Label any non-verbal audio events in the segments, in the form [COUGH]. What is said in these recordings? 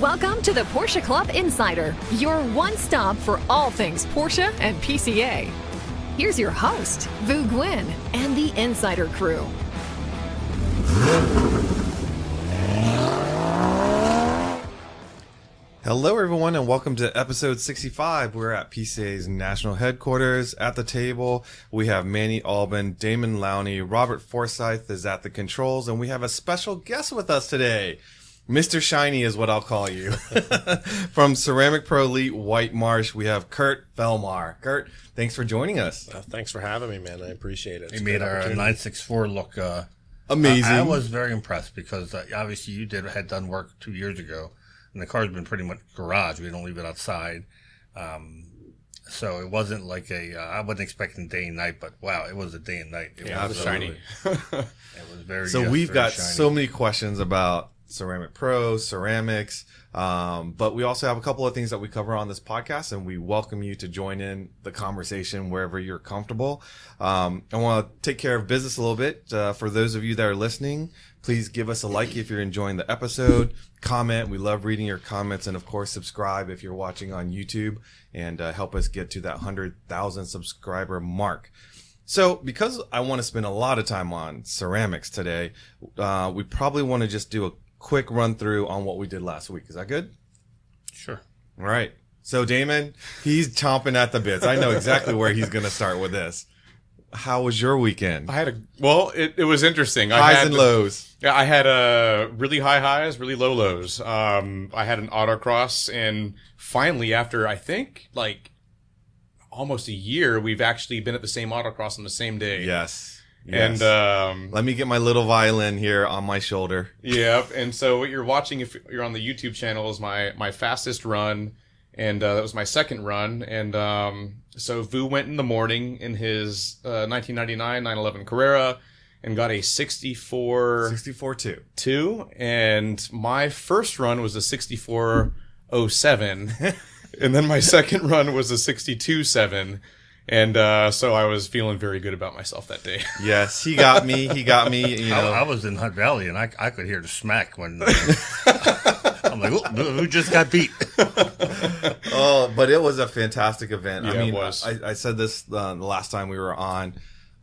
Welcome to the Porsche Club Insider, your one stop for all things Porsche and PCA. Here's your host, Vu Nguyen, and the Insider crew. Hello, everyone, and welcome to episode 65. We're at PCA's national headquarters. At the table, we have Manny Alban, Damon Lowney, Robert Forsyth is at the controls, and we have a special guest with us today. Mr. Shiny is what I'll call you. [LAUGHS] From Ceramic Pro Elite White Marsh, we have Kurt Felmar. Kurt, thanks for joining us. Uh, thanks for having me, man. I appreciate it. It's He made our 964 look uh, Amazing. I, I was very impressed because uh, obviously you did had done work two years ago, and the car's been pretty much garage. We don't leave it outside, um, so it wasn't like a. Uh, I wasn't expecting day and night, but wow, it was a day and night. It Yeah, it was shiny. [LAUGHS] It was very. So yes, we've very got shiny. so many questions about Ceramic Pro, ceramics, um, but we also have a couple of things that we cover on this podcast, and we welcome you to join in the conversation wherever you're comfortable. Um, I want to take care of business a little bit. Uh, for those of you that are listening, please give us a like if you're enjoying the episode. Comment. We love reading your comments, and of course, subscribe if you're watching on YouTube, and uh, help us get to that hundred thousand subscriber mark. So, because I want to spend a lot of time on ceramics today, uh, we probably want to just do a quick run through on what we did last week. Is that good? Sure. All right. So, Damon, he's chomping at the bits. I know exactly where he's going to start with this. How was your weekend? I had a well, it, it was interesting. I Highs had, and lows. Yeah, I had uh, really high highs, really low lows. Um, I had an autocross, and finally, after I think like almost a year, we've actually been at the same autocross on the same day. Yes. And um, Let me get my little violin here on my shoulder. Yep. And so what you're watching, if you're on the YouTube channel, is my my fastest run, and uh, that was my second run. And um, so Vu went in the morning in his uh, 1999 911 Carrera and got a 64 64 2. two, and my first run was a 6407, [LAUGHS] and then my second run was a 627. And uh, so I was feeling very good about myself that day. [LAUGHS] Yes, he got me. He got me. You know, I was in Hunt Valley, and I, I could hear the smack when. [LAUGHS] I'm like, "Oh, who just got beat? Oh, but it was a fantastic event. I Yeah, it mean, was. I, I said this uh, the last time we were on.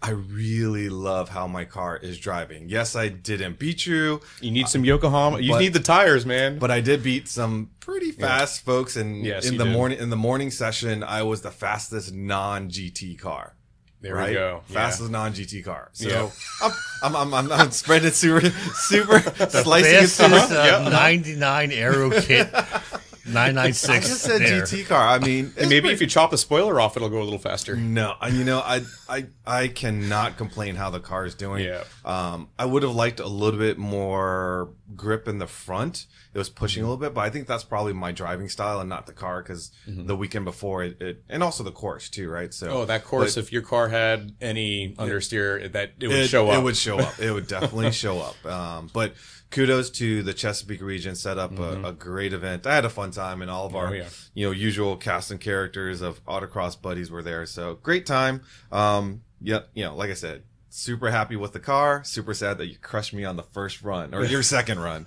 I really love how my car is driving. Yes, I didn't beat you, You need some Yokohama. You But- need the tires, man. but I did beat some pretty fast folks. And Yes, in the did. morning, in the morning session, I was the fastest non GT car. there right? we go. Fastest non GT car. So Yeah. I'm, I'm, I'm, I'm, I'm spreading it super, [LAUGHS] super, slicing it Fastest super. uh, 99 Aero Kit [LAUGHS] 996. I just said there. GT car. I mean, And maybe if you chop the spoiler off, it'll go a little faster. No, and you know, I I I cannot complain how the car is doing. Yeah. Um, I would have liked a little bit more grip in the front. It was pushing Mm-hmm. a little bit, but I think that's probably my driving style and not the car because the weekend before it, it, and also the course too, right? So Oh, that course! but if your car had any understeer, that it would it, show up. It would show up. It would [LAUGHS] definitely show up. Um, but kudos to the Chesapeake region set up a, a great event. I had a fun time, and all of our Mm-hmm. Oh, yeah. you know usual cast and characters of autocross buddies were there. So great time. Um, yeah, you know, like I said. Super happy with the car. Super sad that you crushed me on the first run or your [LAUGHS] second run.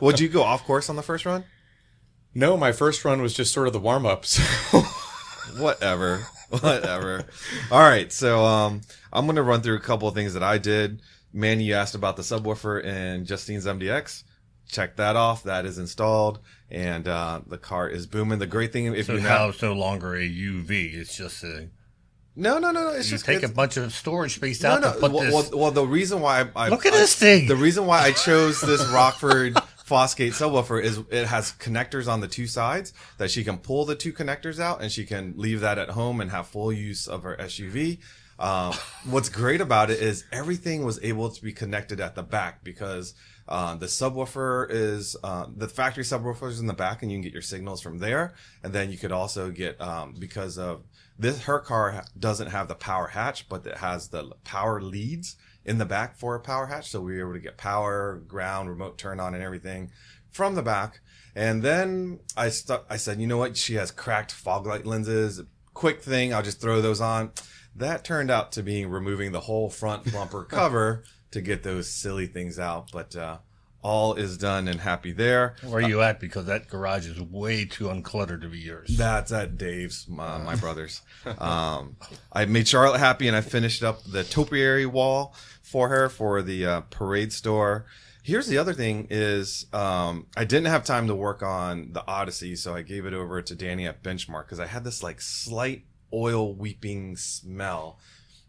Would you go off course on the first run? no, my first run was just sort of the warm ups. [LAUGHS] whatever whatever all right so um i'm gonna run through a couple of things that i did manny you asked about the subwoofer in justine's mdx check that off that is installed and uh the car is booming the great thing if So you now have it's no longer a UV. It's just a. no no no no it's You just take a bunch of storage space no, out no. to put well, this. well, well, the reason why I, I Look at I- this thing. The reason why I chose [LAUGHS] this Rockford Fosgate subwoofer is it has connectors on the two sides that she can pull the two connectors out and she can leave that at home and have full use of her SUV. Um, what's great about it is everything was able to be connected at the back because uh, the subwoofer is uh, the factory subwoofer is in the back and you can get your signals from there. And then you could also get um, because of this her car doesn't have the power hatch, but it has the power leads in the back for a power hatch. So we were able to get power, ground, remote turn on, and everything from the back. And then I I said, you know what? She has cracked fog light lenses. Quick thing, I'll just throw those on. That turned out to be removing the whole front bumper [LAUGHS] cover to get those silly things out. But uh, all is done and happy there. Where are you at? Because that garage is way too uncluttered to be yours. That's at Dave's, my, my brother's. [LAUGHS] Um, I made Charlotte happy, and I finished up the topiary wall for her for the uh, parade store. Here's the other thing: is um, I didn't have time to work on the Odyssey, so I gave it over to Danny at Benchmark because I had this like slight oil weeping smell,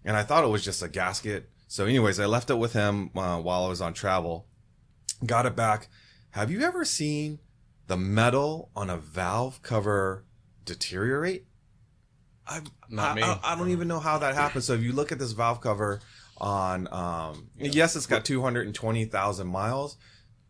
and I thought it was just a gasket. So, anyways, I left it with him uh, while I was on travel. Got it back. Have you ever seen the metal on a valve cover deteriorate? I, Not I, me. I, I don't even know how that happens. So if you look at this valve cover on, um, yes, it's got 220,000 miles,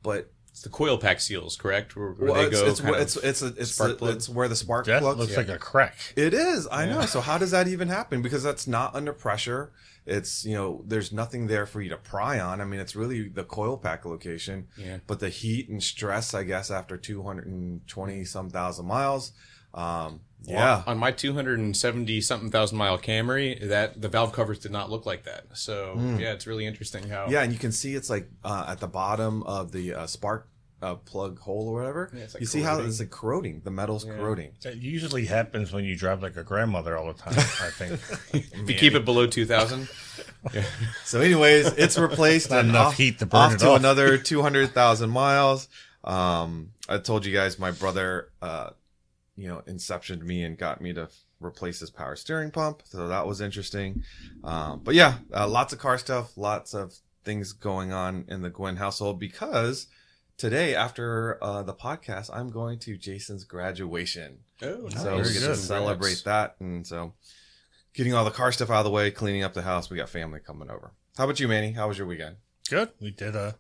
but It's the coil pack seals, correct? Where, where well, they it's, go. it's, it's, it's, a, it's, spark the- plug? it's where the spark that plugs. looks like a crack. It is. I know. So how does that even happen? Because that's not under pressure. It's you know, there's nothing there for you to pry on. I mean, it's really the coil pack location. Yeah. But the heat and stress, I guess, after 220 some thousand miles. Um, yeah. On my 270 something thousand mile Camry, that the valve covers did not look like that. So yeah, it's really interesting how. Yeah, and you can see it's like uh, at the bottom of the uh, spark uh, plug hole or whatever. Yeah, like you see how it's like corroding. The metal's corroding. That usually happens when you drive like a grandmother all the time. I think. [LAUGHS] If you keep it below 2,000, [LAUGHS] So, anyways, it's replaced Not enough off, heat to burn off it to off. another 200,000 miles. Um, I told you guys my brother, uh, you know, inceptioned me and got me to replace his power steering pump. So that was interesting. Um, but yeah, uh, lots of car stuff, lots of things going on in the Nguyen household because today after uh, the podcast, I'm going to Jason's graduation. oh, So Very we get to celebrate that. And so getting all the car stuff out of the way, cleaning up the house. We got family coming over. How about you, Manny? How was your weekend? Good. We did a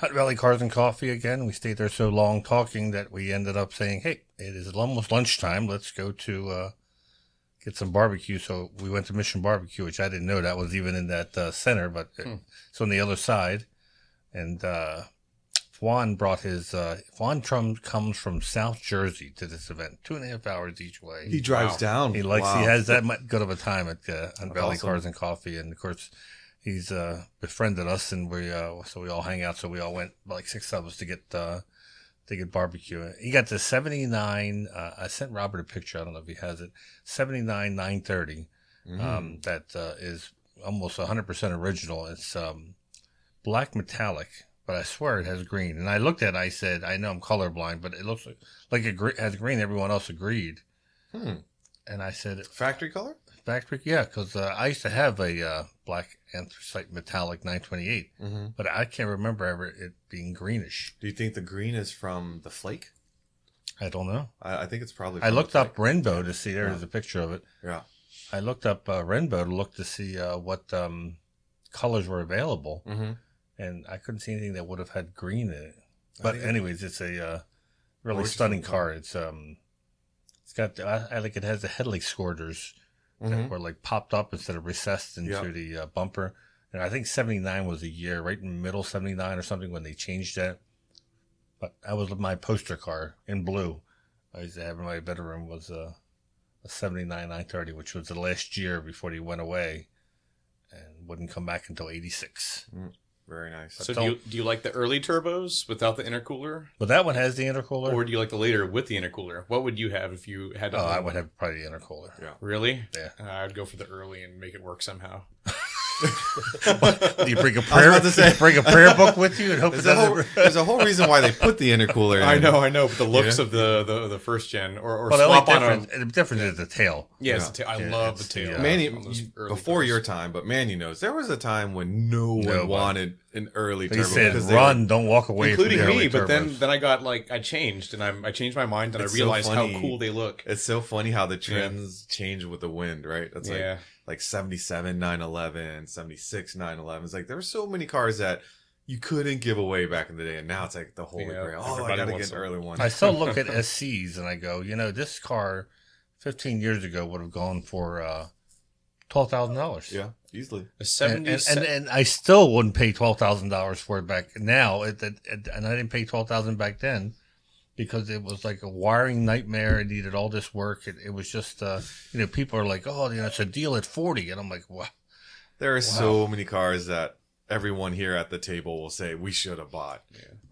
Hunt Valley Cars and Coffee again. We stayed there so long talking that we ended up saying, "Hey, it is almost lunchtime. Let's go to uh, get some barbecue." So we went to Mission Barbecue, which I didn't know that was even in that uh, center, but it- it's on the other side. And uh, Juan brought his. Uh, Juan Trum comes from South Jersey to this event, two and a half hours each way. He drives Wow. down. He likes Wow. he has that much good of a time at uh, on Valley awesome. Cars and Coffee, and of course he's uh, befriended us, and we uh, so we all hang out. So we all went like six of us to get uh, to get barbecue. He got the seventy nine. Uh, I sent Robert a picture. I don't know if he has it. Seventy nine nine thirty. Um, that uh, is almost hundred percent original. It's um, black metallic. But I swear it has green. And I looked at it, I said, I know I'm colorblind, but it looks like, like it has green. Everyone else agreed. Hmm. And I said, Factory color? Factory, yeah, because uh, I used to have a uh, black anthracite metallic 928, Mm-hmm. but I can't remember ever it being greenish. Do you think the green is from the flake? I don't know. I, I think it's probably. I looked up flake. Rennbow to see. There's a picture of it. Yeah. I looked up uh, Rennbow to look to see uh, what um, colors were available, Mm-hmm. and I couldn't see anything that would have had green in it. But anyways, it's a uh, really stunning car. It's um, it's got I, I like it has the headlight scorters. Mhm. that were like popped up instead of recessed into Yeah. the uh, bumper. And I think 79 was a year, right in the middle, 79 or something when they changed that. But that was my poster car in blue. I used to have in my bedroom was a, a 79 930, which was the last year before he went away and wouldn't come back until 86. Very nice. So do you do you like the early turbos without the intercooler, Well, that one has the intercooler. or do you like the later with the intercooler? What would you have if you had? to oh, I would one? have probably the intercooler. Yeah. Really? Yeah. Uh, I'd go for the early and make it work somehow. [LAUGHS] Do you bring a [LAUGHS] prayer, about to say- [LAUGHS] bring a prayer book with you and hope it There's a, whole, there's a whole reason why they put the intercooler in. I know, I know, but the looks Yeah. of the, the the first gen or, or Well, the only swap on difference, a the difference is the tail. yeah, it's Yeah. the ta- I Yeah, love the tail. uh, Manny, on you- before cars. your time, but Manny knows there was a time when no one Nobody. wanted an early He turbo. said, because they "Run, don't walk away." including from the me. early But then turbos." then I got like I changed and I I changed my mind and It's I so realized how cool they look. It's so funny how the trends change with the wind, right? That's like Yeah. like 77 911, 76 911. It's like there were so many cars that you couldn't give away back in the day, and now it's like the holy Yeah, grail. Oh, I everybody gotta wants get an early one. I still [LAUGHS] look at SCs and I go, you know, this car, fifteen years ago would have gone for uh, twelve thousand dollars. yeah, easily. A And, seventy and, and, and I still wouldn't pay twelve thousand dollars for it back now. It, it, it- and I didn't pay twelve thousand back then because it was like a wiring nightmare. It needed all this work. It, it was just, uh, you know, people are like, oh, you know, it's a deal at forty, and I'm like, wow. There are so many cars that everyone here at the table will say we should have bought.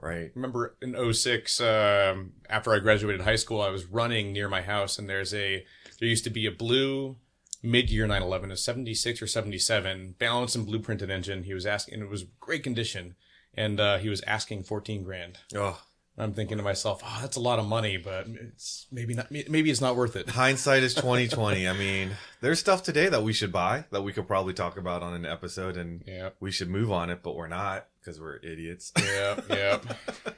Right. remember in 06 um, after i graduated high school i was running near my house and there's a there used to be a blue mid-year 911 a 76 or 77 balanced and blueprinted engine he was asking and it was great condition and uh, he was asking 14 grand Oh, i'm thinking to myself oh that's a lot of money but it's maybe not maybe it's not worth it [LAUGHS] hindsight is 2020. I mean, there's stuff today that we should buy that we could probably talk about on an episode and yeah we should move on it, but we're not because we're idiots. yeah yeah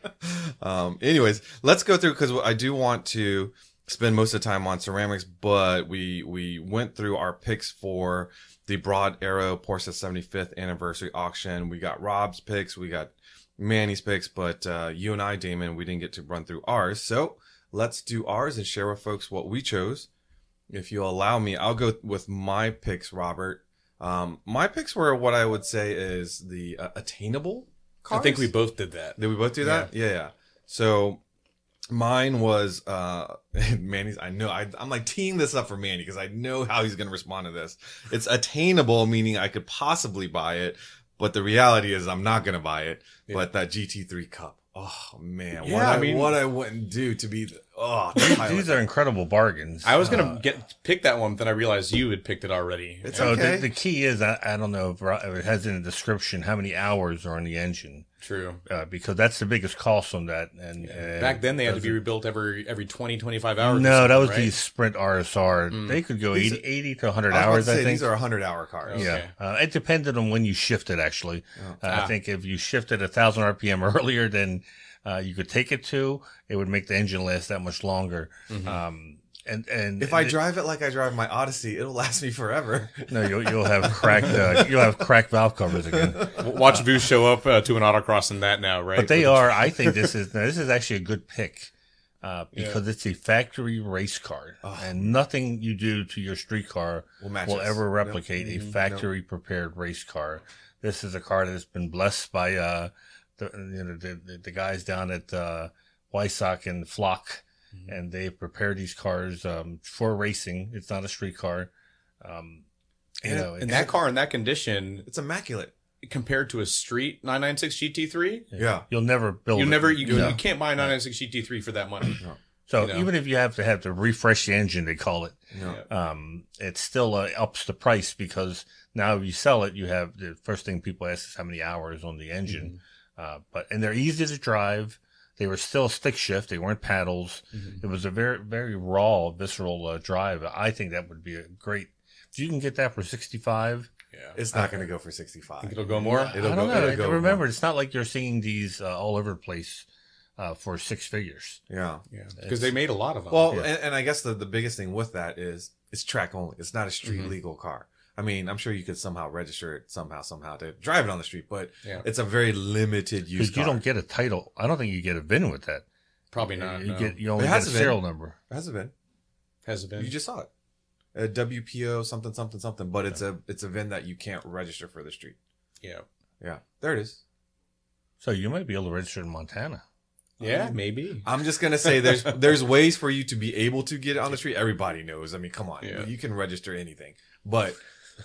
[LAUGHS] um, anyways, let's go through because I do want to spend most of the time on ceramics, but we we went through our picks for the Broad Arrow Porsche 75th anniversary auction. We got Rob's picks, we got Manny's picks, but uh, you and I, Damon, we didn't get to run through ours. So let's do ours and share with folks what we chose. If you'll allow me, I'll go with my picks, Robert. Um, my picks were what I would say is the uh, attainable. i think we both did that Did we both do that? Yeah, yeah. So mine was uh [LAUGHS] Manny's. I know I, I'm like teeing this up for Manny because I know how he's going to respond to this. It's attainable, meaning I could possibly buy it, but the reality is I'm not going to buy it. But that GT3 Cup. Oh man, what Yeah, I, I mean- what I wouldn't do to be oh the These are incredible bargains. i was gonna Uh, get pick that one but then i realized you had picked it already It's So okay. the, the key is, I, I don't know if, if it has in the description how many hours are on the engine, true uh, because that's the biggest cost on that. And, and back then they had to be rebuilt every every 20 25 hours No, that was right? the Sprint RSR. They could go These 80, 80 to 100 I was about hours, to I think. these are 100 hour cars. Okay. Yeah, uh, it depended on when you shifted. Actually, uh, Ah. I think if you shifted a thousand RPM [LAUGHS] earlier than uh, you could take it to, it would make the engine last that much longer. Um, and and If I it- drive it like I drive my Odyssey, it'll last me forever. [LAUGHS] no, you'll, you'll have cracked uh, you'll have cracked valve covers again. [LAUGHS] W- Watch Vu show up uh, to an autocross in that now, right? But they are. I think [LAUGHS] this is this is actually a good pick. Uh, because it's a factory race car, and nothing you do to your street car Will match will ever replicate Mm-hmm. a factory prepared race car. This is a car that's been blessed by uh, the you know the, the, the guys down at uh, Weissach and Flacht, Mm-hmm. and they prepare these cars um, for racing. It's not a street car. Um, you And- know, And that car in that condition, It's immaculate. compared to a street 996 GT3, Yeah. you'll never build. you it. never you, No. you can't buy a 996 GT3 for that money. So you know. even if you have to have to refresh the engine, they call it. No. um, it still uh, ups the price because now if you sell it, you have the first thing people ask is how many hours on the engine. Uh, but and they're easy to drive. They were still stick shift. They weren't paddles. It was a very very raw, visceral uh, drive. I think that would be a great. If you can get that for sixty five, Yeah. It's not going to go for 65. Think it'll go more? I It'll don't go- know. it'll go Remember, more. it's not like you're seeing these uh, all over the place uh, for six figures. Yeah. Yeah. Because they made a lot of them. Well, Yeah. and, and I guess the, the biggest thing with that is it's track only. It's not a street Mhm. legal car. I mean, I'm sure you could somehow register it somehow, somehow to drive it on the street, but Yeah. it's a very limited use Because you don't get a title. I don't think you get a VIN with that. Probably not. you no. get you only It get a has a serial number. Has it been? Has it been? You just saw it. A WPO something something something, but it's a it's a VIN that you can't register for the street. yeah. Yeah, there it is. So you might be able to register in Montana. Yeah, maybe. I'm just gonna say there's [LAUGHS] there's ways for you to be able to get it on the street. Everybody knows. I mean, come on, Yeah. you can register anything, but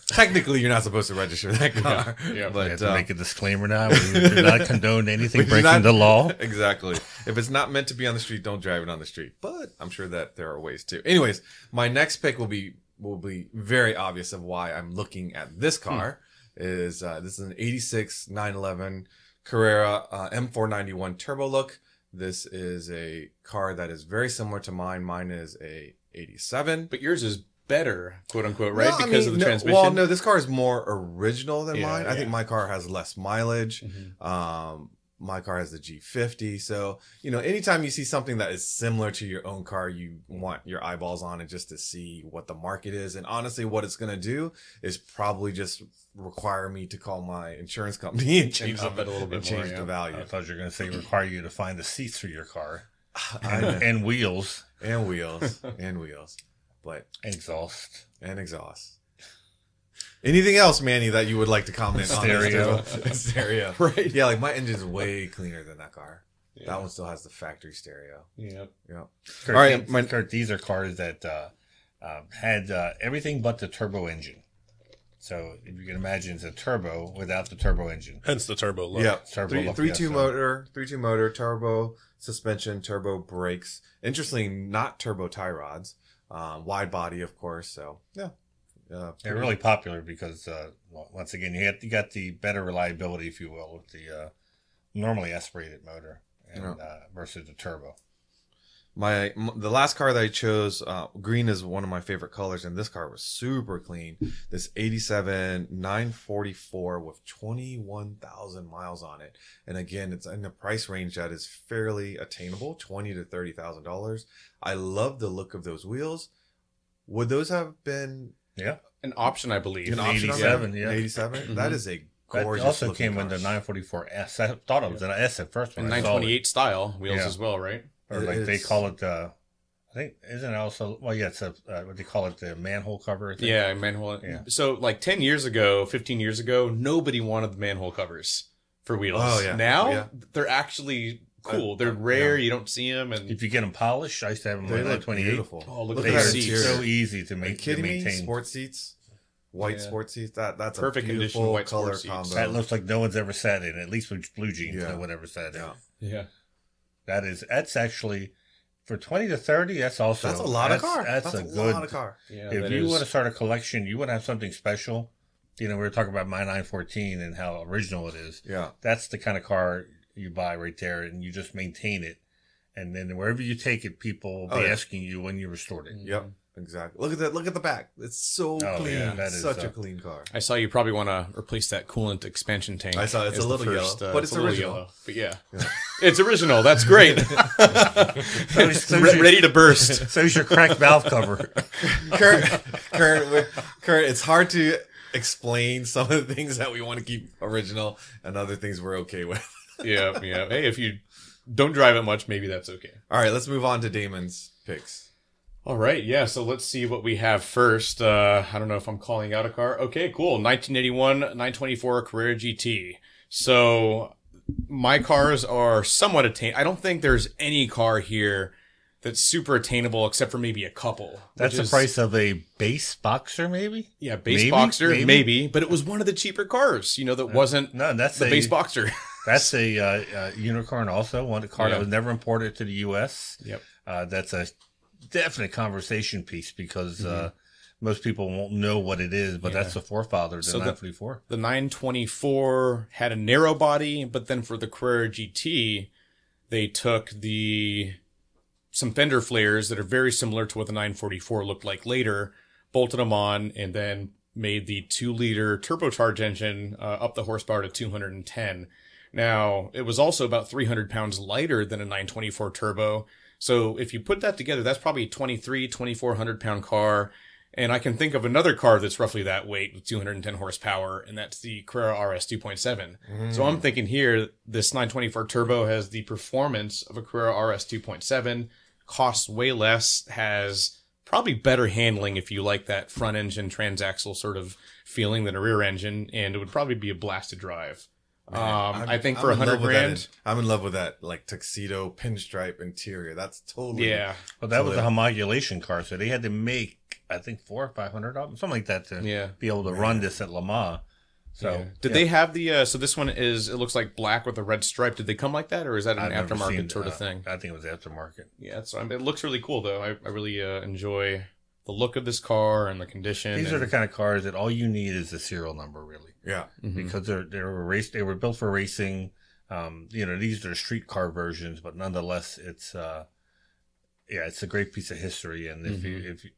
technically you're not supposed to register that car. Yeah, yeah. we But have to uh, make a disclaimer now. We do not condone [LAUGHS] anything breaking not- the law. [LAUGHS] exactly. If it's not meant to be on the street, don't drive it on the street. But I'm sure that there are ways to. Anyways, my next pick will be will be very obvious of why I'm looking at this car. Is uh, this is an '86 911 Carrera uh, M491 Turbo Look. This is a car that is very similar to mine. Mine is a '87. But yours is better, quote unquote, right? No, I because mean, of the no- transmission. Well, no, this car is more original than Yeah, mine. I think yeah. Mm-hmm. my car has less mileage. Um, my car has the G50. So, you know, anytime you see something that is similar to your own car, you want your eyeballs on it just to see what the market is. And honestly, what it's going to do is probably just require me to call my insurance company [LAUGHS] and change up the, it a little bit and change more, the yeah. value. I thought you were going to say require you to find the seats for your car [LAUGHS] and, and wheels and wheels and wheels, but exhaust. and exhaust. Anything else, Manny, that you would like to comment on? Stereo. this? [LAUGHS] Stereo. Right. Yeah, like my engine's way cleaner than that car. Yeah. That one still has the factory stereo. Yeah. Yeah. Kurt, All right, these, my- Kurt, these are cars that uh, uh, had uh, everything but the turbo engine. So if you can imagine, it's a turbo without the turbo engine. Hence the turbo look. Yeah, Turbo three, look, three yeah, two so- motor, three two motor, turbo suspension, turbo brakes. Interestingly, not turbo tie rods. Um, wide body, of course. So yeah, uh, They're really popular because uh, once again, you, had, you got the better reliability, if you will, with the uh, normally aspirated motor and Yeah. uh, versus the turbo. My m- the last car that I chose, uh, green is one of my favorite colors, and this car was super clean. This '87 944 with 21,000 miles on it, and again, it's in a price range that is fairly attainable, twenty to thirty thousand dollars. I love the look of those wheels. Would those have been Yeah, An option, I believe. an option? on 87, that? yeah. 87. That is a that gorgeous. also looking came with car. the 944S. I thought it was an S at first when And I saw it. 928 style wheels Yeah. as well, right? Or like they call it. Uh, I think isn't it also well, yeah, it's a uh, what they call it the manhole cover. I. Yeah, manhole. Yeah. So like 10 years ago, 15 years ago, nobody wanted the manhole covers for wheels. Oh, yeah. Now Yeah. they're actually cool. They're rare. You don't see them. And If you get them polished, I used to have them They on look 928. beautiful. Oh, look Look at at They that that are seats. so easy to Are you make to kidding me? maintain. Sports seats, white Yeah. sports seats. That that's a Perfect condition beautiful white color sports combo. That looks like no one's ever sat in. At least with blue jeans, Yeah. no one ever sat in. Yeah. yeah. That is that's actually for twenty to thirty. That's also That's a lot of that's- car. That's, That's, a, a, good. lot of car. Yeah. if you is- want to start a collection, you want to have something special. You know, we were talking about my 914 and how original it is. Yeah. That's the kind of car you buy right there, and you just maintain it. And then wherever you take it, people will be Oh, yeah. asking you when you restored it. Mm-hmm. Yep. Exactly. Look at that. Look at the back. It's so Oh, clean. yeah, that is, Such uh, a clean car. I saw you probably want to replace that coolant expansion tank. I saw it's as a the little yellow, but it's a little original. yellow. But yeah, [LAUGHS] it's original. That's great. So, [LAUGHS] so Re- ready to burst. [LAUGHS] So is your cracked valve cover. Kurt, Kurt, Kurt, it's hard to explain some of the things that we want to keep original and other things we're okay with. yeah, yeah. Hey, if you don't drive it much, maybe that's okay. All right, let's move on to Damon's picks. All right, yeah. So let's see what we have first. Uh, I don't know if I'm calling out a car. Okay, cool. 1981 924 Carrera GT. So my cars are somewhat attain. I don't think there's any car here that's super attainable except for maybe a couple. That's the is- price of a base Boxster, maybe. Yeah, base Maybe, Boxster, maybe. maybe. but it was one of the cheaper cars. You know, that wasn't No, that's the a base Boxster. [LAUGHS] That's a uh, uh, unicorn, also one car Yeah. that was never imported to the U.S. yep. Uh, that's a definite conversation piece because uh, Mm-hmm. most people won't know what it is, but Yeah. that's the forefather the So the- 944. The 924 had a narrow body, but then for the Carrera GT, they took the some fender flares that are very similar to what the 944 looked like later, bolted them on, and then made the two liter turbocharged engine uh, up the horsepower to 210. Now, it was also about 300 pounds lighter than a 924 turbo. So if you put that together, that's probably a 23, 2400 pound car. And I can think of another car that's roughly that weight with 210 horsepower, and that's the Carrera RS 2.7. Mm. So I'm thinking here, this 924 turbo has the performance of a Carrera RS 2.7, costs way less, has probably better handling if you like that front engine transaxle sort of feeling than a rear engine, and it would probably be a blast to drive. Um, I'm- I think I'm for a hundred with that- grand, I'm in love with that like tuxedo pinstripe interior. That's totally yeah, Well, that So was they- a homologation car, so they had to make, I think, four or 500 of something like that, to yeah. be able to run this at Le Mans. So, Yeah. did yeah. they have the? Uh, so this one is. It looks like black with a red stripe. Did they come like that, or is that an I've aftermarket seen, sort of uh, thing? I think it was aftermarket. Yeah, so I mean, it looks really cool though. I, I really uh, enjoy the look of this car and the condition. These are the kind of cars that all you need is the serial number, really. yeah. Mhm. because they're they were race they were built for racing. Um, you know, these are street car versions, but nonetheless, it's uh, yeah, it's a great piece of history. And if you if you,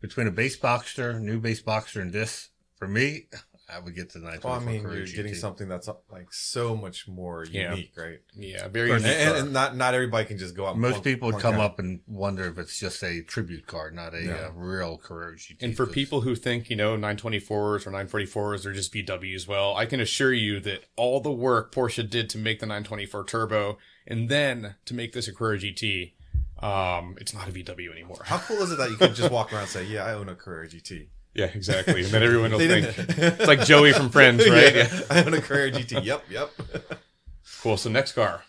between a base Boxster, new base Boxster, and this, for me, I would get the nine Well, I mean, four you're getting something that's like so much more Yeah. unique, right? yeah, very And, unique. and, and not not everybody can just go out. and Most plunk- people would plunk come out. up and wonder if it's just a tribute car, not a Yeah. uh, real Carrera GT. And for 'cause- people who think, you know, 924s or 944s are just VWs, well, I can assure you that all the work Porsche did to make the 924 Turbo and then to make this a Carrera GT, um, it's not a VW anymore. How cool is it that you can just walk around and say, "Yeah, I own a Carrera GT." Yeah, exactly. And then everyone will think it's like Joey from Friends, [LAUGHS] right? Yeah, Yeah. I own a Carrera GT. [LAUGHS] Yep, yep. Cool. So next car.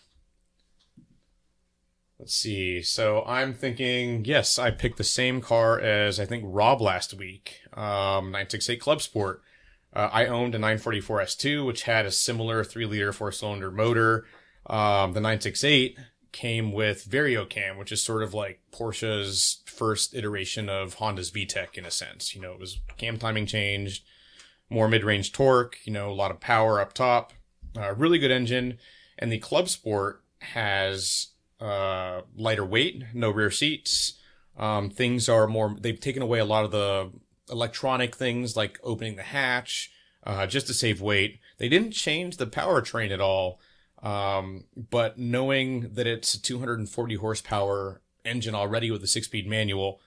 Let's see. So I'm thinking, yes, I picked the same car as I think Rob last week, um, 968 Club Sport. Uh, I owned a 944 S2, which had a similar three liter four cylinder motor. Um, the 968 came with VarioCam, which is sort of like Porsche's first iteration of Honda's VTEC in a sense. You know, it was cam timing changed, more mid range torque, you know, a lot of power up top, uh, really good engine. And the Club Sport has uh, lighter weight, no rear seats. Um, things are more, they've taken away a lot of the electronic things like opening the hatch uh, just to save weight. They didn't change the powertrain at all. Um, but knowing that it's a 240 horsepower engine already with a six speed manual,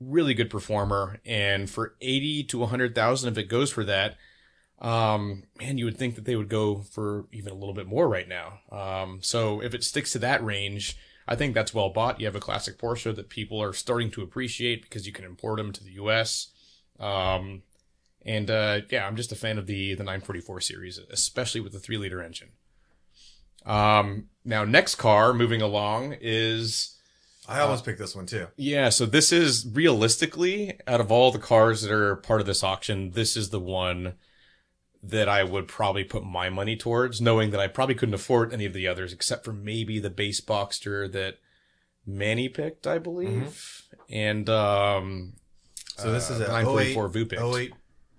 really good performer. And for 80 to 100,000, if it goes for that, um, man, you would think that they would go for even a little bit more right now. Um, so if it sticks to that range, I think that's well bought. You have a classic Porsche that people are starting to appreciate because you can import them to the US. Um, and, uh, yeah, I'm just a fan of the, the 944 series, especially with the three liter engine. Um, now next car moving along is, I almost picked this one too. yeah, so this is realistically out of all the cars that are part of this auction, this is the one that I would probably put my money towards, knowing that I probably couldn't afford any of the others except for maybe the base Boxster that Manny picked, I believe. And um So this is uh, a 944 VU picked. 08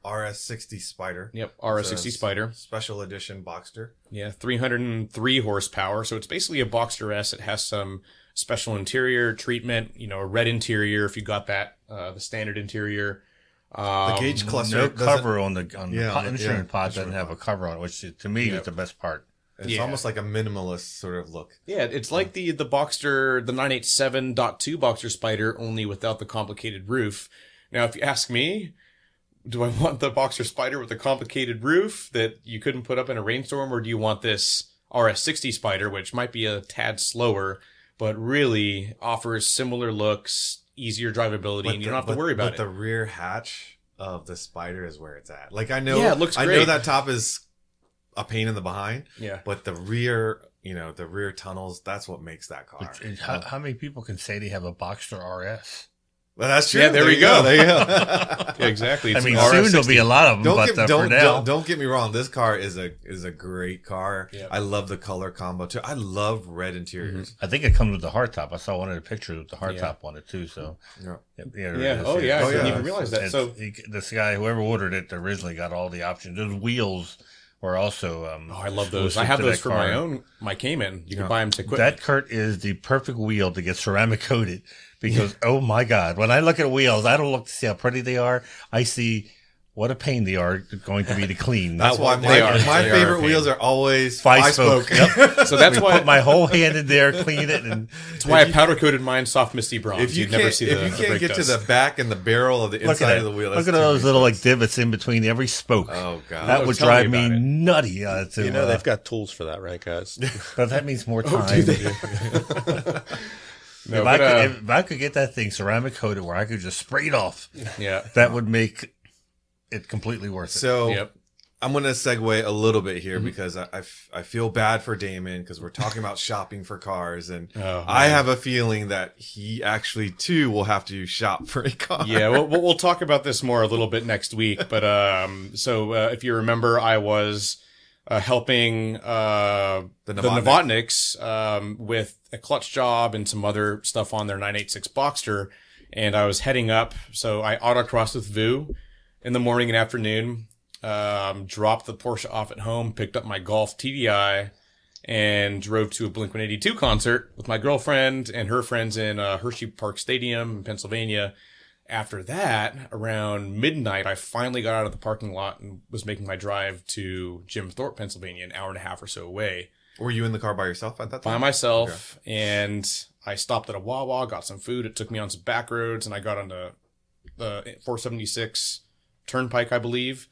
RS60 Spider. Yep, RS60 a Spider. Special edition Boxster. Yeah, 303 horsepower. So it's basically a Boxster S. It has some special interior treatment, you know, a red interior if you got that, uh, the standard interior. Um, The gauge cluster no cover on the on Yeah, the on pod, the- instrument yeah, pod doesn't instrument have a cover on it, which to me Yep. is the best part. It's Yeah. almost like a minimalist sort of look. Yeah, it's like the the Boxster, the 987.2 Boxster Spider, only without the complicated roof. Now, if you ask me, do I want the Boxster Spider with the complicated roof that you couldn't put up in a rainstorm, or do you want this RS60 Spider, which might be a tad slower, but really offers similar looks, easier drivability, and you the- don't have to worry about it? but it. the rear hatch of the Spider is where it's at. Like I know, Yeah, it looks Great. I know that top is a pain in the behind, yeah. but the rear, you know, the rear tunnels, that's what makes that car. Which is- how, um, how many people can say they have a Boxster RS? Well, that's true. Yeah, there we you go. There you go. [LAUGHS] Yeah, exactly. I mean, soon RS60. there'll be a lot of them, don't but get uh, don't, for now, don't don't get me wrong. This car is a is a great car. Yeah. I love the color combo too. I love red interiors. I think it comes with the hardtop. I saw one of the pictures with the Yeah. hardtop on it too. So Yeah. yeah, there Yeah. it is. Oh, yeah. I Oh, didn't even realize that. It's- So, he- this guy, whoever ordered it, originally got all the options. Those wheels were also. Um, oh, I love those. I have those that for car. my own, my Cayman. You Yeah. can buy them to quit. That Kurt is the perfect wheel to get ceramic coated because oh my god, when I look at wheels, I don't look to see how pretty they are. I see what a pain they are going to be to clean. [LAUGHS] That's why They my, are. my They favorite pain. wheels are always Five five spoke. spoke. Yep. [LAUGHS] so that's why I Put my whole hand in there, clean it, and That's why I powder coated mine soft misty bronze. if you You'd never see the, if you can't brake get to the back and the barrel of the look inside of the wheel, Look at too those little like divots in between every spoke. Oh god, that Oh, would tell me drive me, it. nutty. Uh, to, You know, uh, they've got tools for that, right, guys? [LAUGHS] but that means more Oh, time. do if, No, I but, uh, could, if I could get that thing ceramic coated where I could just spray it off, yeah. that would make it completely worth it. So Yep. I'm going to segue a little bit here Mm-hmm. because I, I f- I feel bad for Damon because we're talking about shopping for cars and Oh, I have a feeling that he actually too will have to shop for a car. yeah, we'll, we'll we'll talk about this more a little bit next week. But um, so uh, if you remember, I was uh, helping uh, The the, Novotniks um, with a clutch job and some other stuff on their 986 Boxster, and I was heading up. So I autocrossed with Vu in the morning and afternoon. Um, dropped the Porsche off at home, picked up my Golf TDI, and drove to a Blink 182 concert with my girlfriend and her friends in uh, Hershey Park Stadium in Pennsylvania. After that, around midnight, I finally got out of the parking lot and was making my drive to Jim Thorpe, Pennsylvania, an hour and a half or so away Were you in the car by yourself at that time? by myself. And I stopped at a Wawa, got some food. It took me on some back roads, and I got on the the 476 Turnpike, I believe.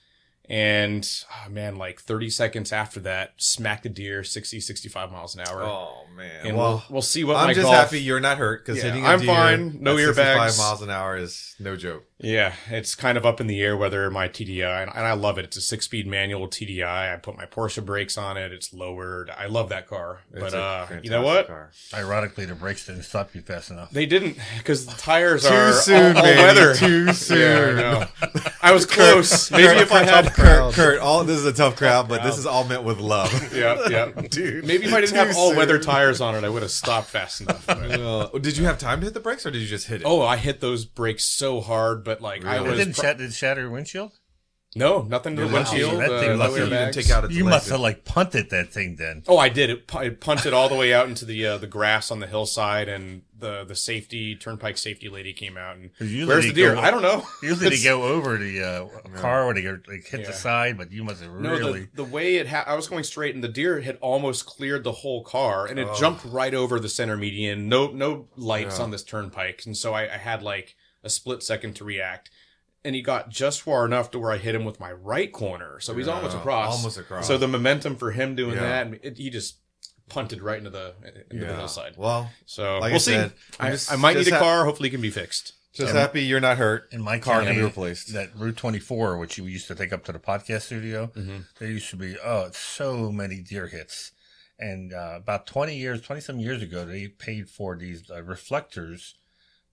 And oh, man, like 30 seconds after that, smacked a deer 60, 65 miles an hour. Oh man. and well, we'll, we'll see what I'm just golf. happy you're not hurt because Yeah, hitting a I'm deer fine. No at 65 airbags. miles an hour is no joke. Yeah, it's kind of up in the air whether my TDI, and I love it. It's a six-speed manual TDI. I put my Porsche brakes on it. It's lowered. I love that car. It's but a uh, you know what? car. Ironically, the brakes didn't stop you fast enough. They didn't because the tires Too are soon, all, all baby. weather. Too Yeah, soon. I know. [LAUGHS] I was close. Maybe Kurt, if I had. Kurt, Kurt, all this is a tough crowd, but this is all meant with love. [LAUGHS] Yeah, yeah. [LAUGHS] Dude, Maybe if I didn't have all-weather tires on it, I would have stopped fast enough. but- Uh, did you have time to hit the brakes, or did you just hit it? oh, I hit those brakes so hard, but like I Really? It was. didn't, pro- shat- did it shatter your windshield? no, nothing to the You're windshield. That uh, thing no must you didn't take out its You must have like punted that thing then. Oh, I did. It, it punted all the way out into the uh, the grass on the hillside, and the the safety turnpike safety lady came out and where's the deer? go- I don't know. [LAUGHS] Usually they It's- go over the uh, car or they go, like, hit Yeah. the side, but you must have No, really. the, the way it ha- I was going straight, and the deer had almost cleared the whole car, and it jumped right over the center median. No, no lights Yeah. on this turnpike, and so I, I had like a split second to react. And he got just far enough to where I hit him with my right corner, so he's Yeah, almost across. almost across. So the momentum for him doing Yeah. that, it, he just punted right into the into the hillside. Well, So Like I we'll see. said, I, just- I might need a ha- car. Hopefully, it can be fixed. just Yeah. happy you're not hurt. in my car can be replaced. that Route 24, which you used to take up to the podcast studio, Mm-hmm. there used to be oh, so many deer hits. And uh, about 20 years, 20 some years ago, they paid for these uh, reflectors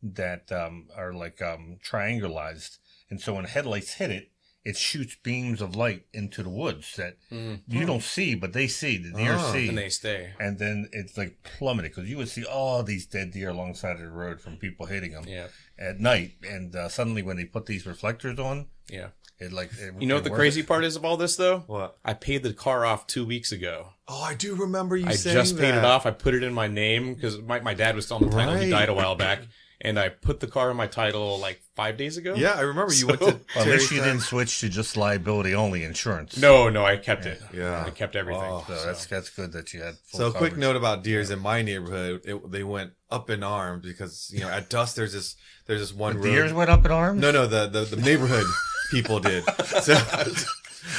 that um, are like um, triangularized. And so when headlights hit it, it shoots beams of light into the woods that you don't see, but they see. The deer Oh. see. And they stay. and then it's like plummeted because you would see all these dead deer alongside of the road from people hitting them Yeah, at night. And uh, suddenly, when they put these reflectors on, yeah. it like it, You know what the worked. crazy part is of all this, though? What? I paid the car off two weeks ago. Oh, I do remember you I saying just paid it off. I put it in my name because my, my dad was still on the title. He died a while back. [LAUGHS] And I put the car in my title like five days ago. Yeah, I remember you So- went to [LAUGHS] Well, at Terry least you didn't switch to just liability only insurance. No, no, I kept it. Yeah. I kept everything. Wow. so that's that's good that you had. Full So, a quick note about deers in my neighborhood. It, they went up in arms because you know at dusk there's this there's this one The road. deers went up in arms. No, no, the the, the neighborhood people did. [LAUGHS] So,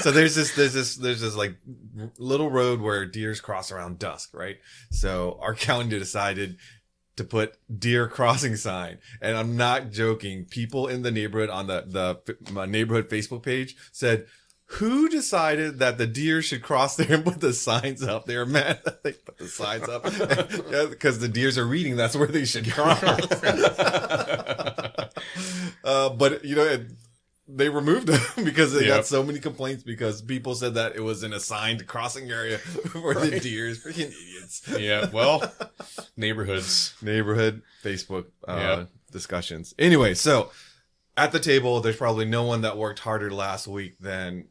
so there's this there's this there's this like little road where deers cross around dusk, right? So our county decided to put deer crossing sign, and I'm not joking. People in the neighborhood on the the neighborhood Facebook page said. Who decided that the deer should cross there and put the signs up? They were mad that [LAUGHS] they put the signs up [LAUGHS] because the deers are reading. That's where they should cross. [LAUGHS] uh, but you know, they removed them [LAUGHS] because they Yep. got so many complaints because people said that it was an assigned crossing area [LAUGHS] for the deers. Freaking idiots. yeah, well, [LAUGHS] neighborhoods. Neighborhood Facebook uh, Yeah. discussions. Anyway, so at the table, there's probably no one that worked harder last week than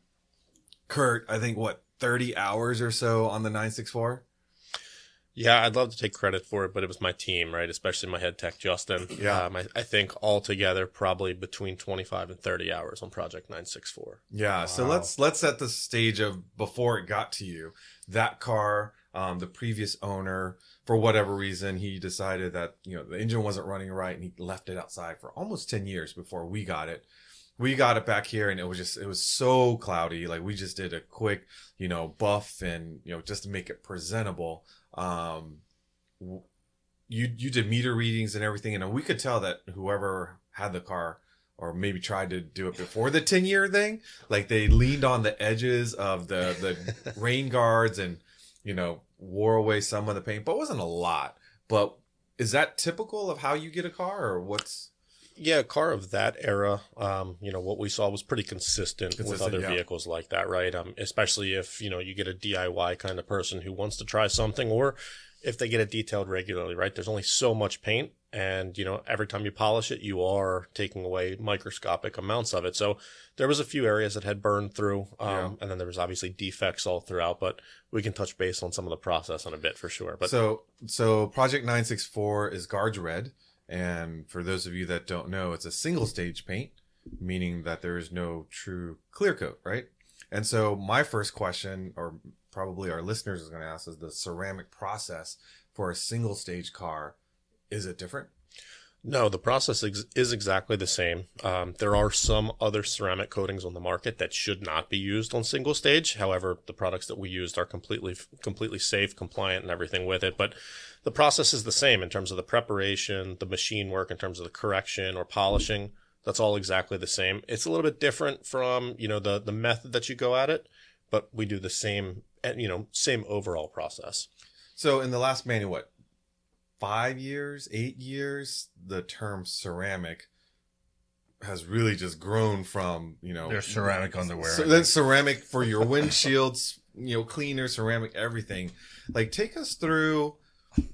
Kurt. I think what 30 hours or so on the 964. Yeah, I'd love to take credit for it, but it was my team, right? Especially my head tech, Justin. Yeah. Um, I, I think altogether probably between 25 and 30 hours on Projekt 964. Yeah. So let's let's set the stage of before it got to you. That car, um, the previous owner, for whatever reason, he decided that you know the engine wasn't running right, and he left it outside for almost ten years before we got it. We got it back here, and it was just it was so cloudy. Like we just did a quick, you know, buff, and you know, just to make it presentable. Um, you you did meter readings and everything, and we could tell that whoever had the car or maybe tried to do it before the 10 year thing like they leaned on the edges of the the [LAUGHS] rain guards and you know wore away some of the paint but it wasn't a lot. But is that typical of how you get a car or what's Yeah, a car of that era, um, you know, what we saw was pretty consistent, with other yeah. vehicles like that, right? Um, especially if, you know, you get a DIY kind of person who wants to try something or if they get it detailed regularly, right? There's only so much paint and, you know, every time you polish it, you are taking away microscopic amounts of it. So there was a few areas that had burned through, um, Yeah. and then there was obviously defects all throughout, but we can touch base on some of the process in a bit for sure. But so so Projekt 964 is guards red and for those of you that don't know it's a single stage paint meaning that there is no true clear coat right and so my first question or probably our listeners is going to ask is the ceramic process for a single stage car is it different No, the process ex- is exactly the same. Um, there are some other ceramic coatings on the market that should not be used on single stage. However, the products that we used are completely completely safe, compliant, and everything with it. But the process is the same in terms of the preparation, the machine work, in terms of the correction or polishing. That's all exactly the same. It's a little bit different from, you know, the, the method that you go at it, but we do the same, you know, same overall process. So in the last manual, what five years, eight years, the term ceramic has really just grown from you know There's ceramic underwear. So then ceramic for your windshields, [LAUGHS] you know, cleaner, ceramic, everything. Like take us through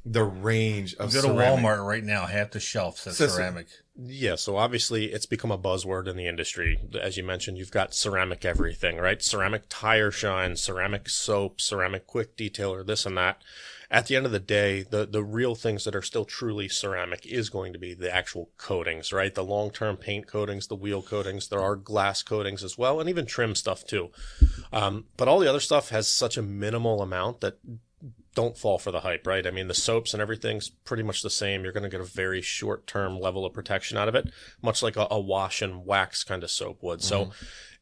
the range of Go to ceramic. Walmart right now. Half the shelf says so- ceramic. Yeah, so obviously it's become a buzzword in the industry. As you mentioned, you've got ceramic everything, right? Ceramic tire shine, ceramic soap, ceramic quick detailer, this and that. At the end of the day, the, the real things that are still truly ceramic is going to be the actual coatings, right? The long term paint coatings, the wheel coatings, there are glass coatings as well, and even trim stuff too. Um, but all the other stuff has such a minimal amount that don't fall for the hype, right? I mean, the soaps and everything's pretty much the same. You're going to get a very short term level of protection out of it, much like a, a wash and wax kind of soap would. So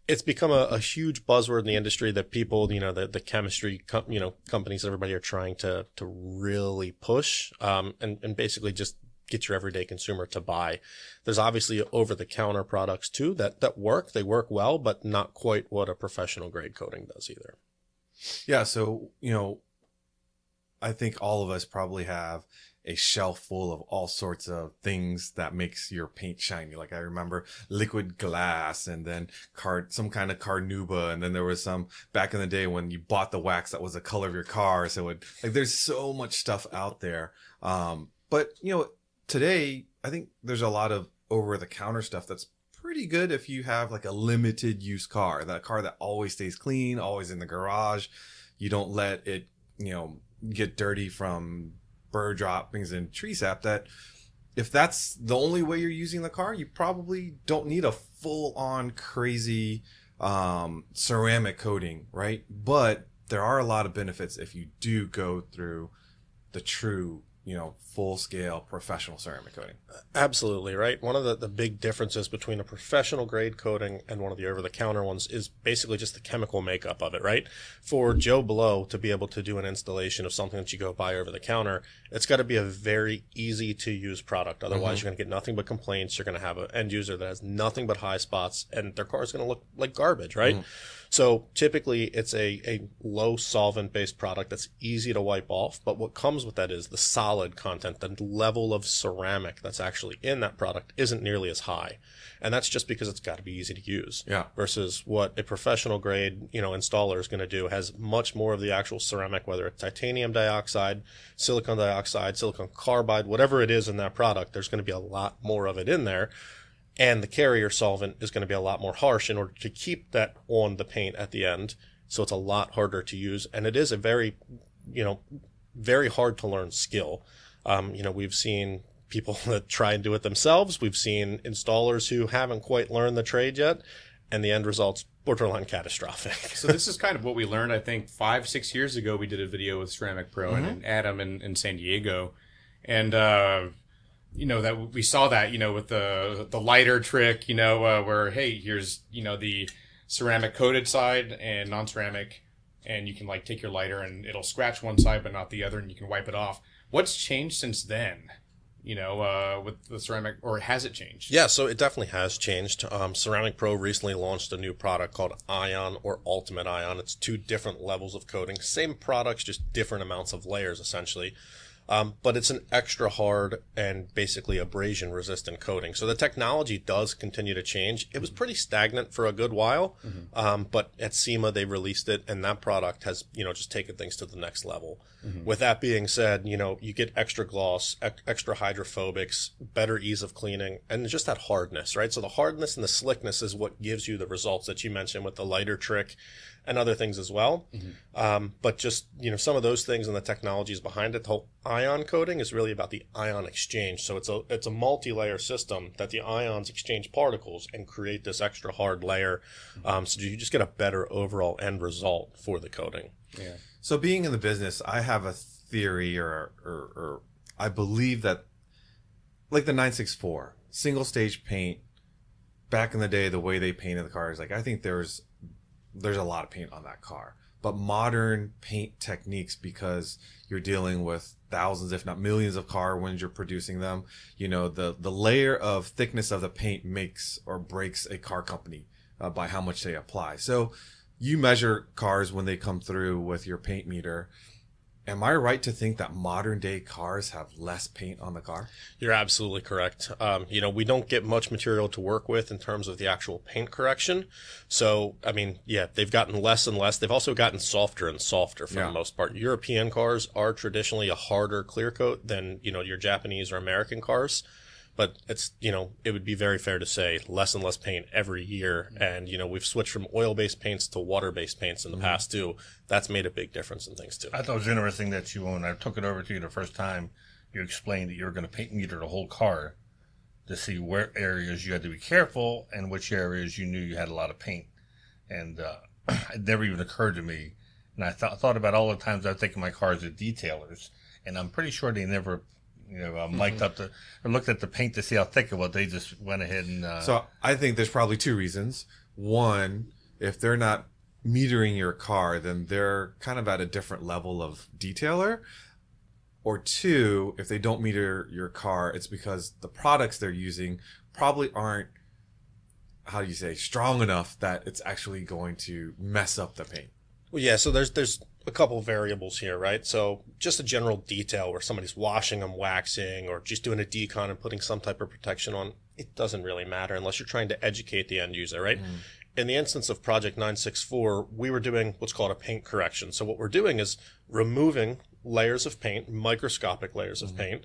it's become a, a huge buzzword in the industry that people, you know, the, the chemistry, com- you know, companies, everybody are trying to, to really push, um, and, and basically just get your everyday consumer to buy. There's obviously over the counter products too that, that work. They work well, but not quite what a professional grade coating does either. Yeah, so you know, I think all of us probably have a shelf full of all sorts of things that makes your paint shiny. Like I remember liquid glass and then some kind of carnauba and then there was some back in the day when you bought the wax that was the color of your car. So it like there's so much stuff out there. Um but you know, today I think there's a lot of over the counter stuff that's pretty good if you have like a limited use car, that car that always stays clean, always in the garage. You don't let it, you know, get dirty from bird droppings and tree sap that if that's the only way you're using the car, you probably don't need a full on crazy um, ceramic coating, right? But there are a lot of benefits if you do go through the true, you know, full scale professional ceramic coating. Absolutely, right? One of the, the big differences between a professional grade coating and one of the over the counter ones is basically just the chemical makeup of it, right? For Joe Blow to be able to do an installation of something that you go buy over the counter, it's got to be a very easy to use product. Otherwise, mm-hmm. you're going to get nothing but complaints. You're going to have an end user that has nothing but high spots and their car is going to look like garbage, right? Mm-hmm. So typically it's a, a low solvent based product that's easy to wipe off. But what comes with that is the solid content, the level of ceramic that's actually in that product isn't nearly as high. And that's just because it's got to be easy to use. Yeah. Versus what a professional grade, you know, installer is going to do has much more of the actual ceramic, whether it's titanium dioxide, silicon dioxide, silicon carbide, whatever it is in that product, there's going to be a lot more of it in there and the carrier solvent is going to be a lot more harsh in order to keep that on the paint at the end. So it's a lot harder to use, and it is a very, you know, very hard to learn skill. Um, you know, we've seen people [LAUGHS] that try and do it themselves. We've seen installers who haven't quite learned the trade yet, and the end result's borderline catastrophic. [LAUGHS] So this is kind of what we learned. I think five, six years ago, we did a video with Ceramic Pro and, and Adam in, in San Diego, and uh, you know that we saw that you know with the the lighter trick, you know, uh, where hey, here's you know the ceramic coated side and non-ceramic, and you can like take your lighter and it'll scratch one side but not the other, and you can wipe it off. What's changed since then? You know, uh, with the ceramic, or has it changed? Yeah, so it definitely has changed. Um, Ceramic Pro recently launched a new product called Ion or Ultimate Ion. It's two different levels of coating, same products, just different amounts of layers essentially. Um, but it's an extra hard and basically abrasion resistant coating. So the technology does continue to change. It was pretty stagnant for a good while, um, but at SEMA they released it, and that product has you know just taken things to the next level. With that being said, you know you get extra gloss, ec- extra hydrophobics, better ease of cleaning, and just that hardness, right? So the hardness and the slickness is what gives you the results that you mentioned with the lighter trick and other things as well. Um, but just, you know, some of those things and the technologies behind it, the whole ion coating is really about the ion exchange. So it's a, it's a multi-layer system that the ions exchange particles and create this extra hard layer. Um, so you just get a better overall end result for the coating. Yeah. So being in the business, I have a theory or, or, or I believe that like the 964 single stage paint back in the day, the way they painted the cars, like I think there's, there's a lot of paint on that car, but modern paint techniques because you're dealing with thousands, if not millions of car when you're producing them. You know, the, the layer of thickness of the paint makes or breaks a car company uh, by how much they apply. So you measure cars when they come through with your paint meter Am I right to think that modern day cars have less paint on the car? You're absolutely correct. Um, you know, we don't get much material to work with in terms of the actual paint correction. So, I mean, yeah, they've gotten less and less. They've also gotten softer and softer for Yeah. the most part. European cars are traditionally a harder clear coat than, you know, your Japanese or American cars. But it's, you know, it would be very fair to say less and less paint every year. And, you know, we've switched from oil based paints to water based paints in the past too. That's made a big difference in things too. I thought it was interesting that you, when I took it over to you the first time, you explained that you were going to paint meter the whole car to see where areas you had to be careful and which areas you knew you had a lot of paint. And uh, [CLEARS THROAT] it never even occurred to me. And I thought thought about all the times I've taken my cars to detailers, and I'm pretty sure they never, you know, uh, mic'd up the or looked at the paint to see how thick it was. They just went ahead and uh, So I think there's probably two reasons. One, if they're not metering your car, then they're kind of at a different level of detailer. Or two, if they don't meter your car, it's because the products they're using probably aren't, how do you say, strong enough that it's actually going to mess up the paint. Well, yeah. So there's there's a couple variables here, right? So just a general detail where somebody's washing them, waxing, or just doing a decon and putting some type of protection on. It doesn't really matter unless you're trying to educate the end user, right? Mm. In the instance of Projekt 964, we were doing what's called a paint correction. So what we're doing is removing layers of paint, microscopic layers of mm-hmm. paint,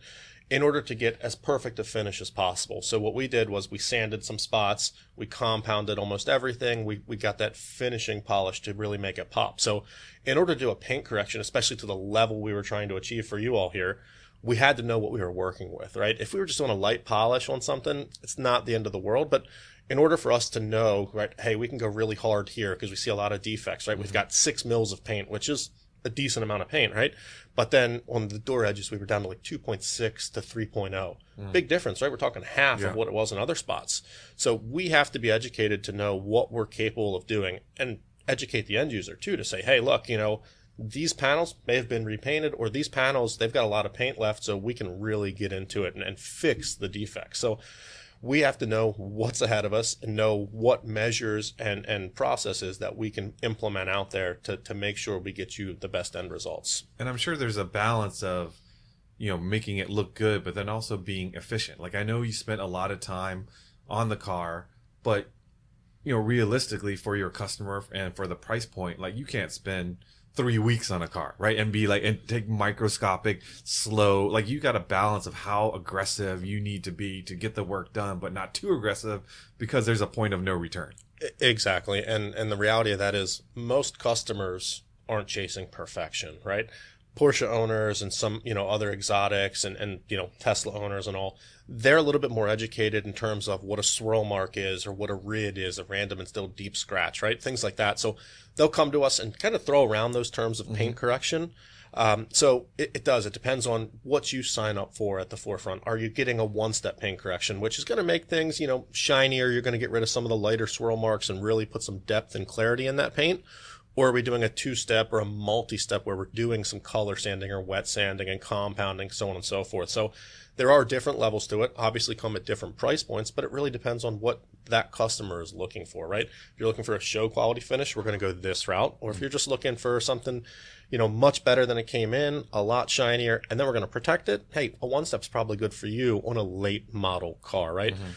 in order to get as perfect a finish as possible. So what we did was we sanded some spots, we compounded almost everything, we, we got that finishing polish to really make it pop. So in order to do a paint correction, especially to the level we were trying to achieve for you all here, we had to know what we were working with, right? If we were just doing a light polish on something, it's not the end of the world, but in order for us to know, right, hey, we can go really hard here because we see a lot of defects, right? We've mm-hmm. got six mils of paint, which is a decent amount of paint, right? But then on the door edges, we were down to like 2.6 to 3.0. Hmm. Big difference, right? We're talking half Yeah. of what it was in other spots. So we have to be educated to know what we're capable of doing and educate the end user too to say, hey, look, you know, these panels may have been repainted or these panels, they've got a lot of paint left. So we can really get into it and, and fix the defects. So we have to know what's ahead of us and know what measures and, and processes that we can implement out there to, to make sure we get you the best end results. and I'm sure there's a balance of, you know, making it look good, but then also being efficient. Like I know you spent a lot of time on the car, but you know, realistically for your customer and for the price point, like you can't spend three weeks on a car, right? And be like, and take microscopic, slow, like you got a balance of how aggressive you need to be to get the work done, but not too aggressive because there's a point of no return. Exactly. And and the reality of that is most customers aren't chasing perfection, right? Porsche owners and some, you know, other exotics and, and, you know, Tesla owners and all, they're a little bit more educated in terms of what a swirl mark is or what a RID is, a random and still deep scratch, right? Things like that. So they'll come to us and kind of throw around those terms of paint correction. Um, so it, it does. It depends on what you sign up for at the forefront. Are you getting a one-step paint correction, which is going to make things, you know, shinier? You're going to get rid of some of the lighter swirl marks and really put some depth and clarity in that paint. Or are we doing a two-step or a multi-step where we're doing some color sanding or wet sanding and compounding, so on and so forth? So there are different levels to it. Obviously, come at different price points, but it really depends on what that customer is looking for, right? If you're looking for a show quality finish, we're going to go this route. Or if mm. you're just looking for something, you know, much better than it came in, a lot shinier, and then we're going to protect it. Hey, a one step's probably good for you on a late model car, right? Mm-hmm.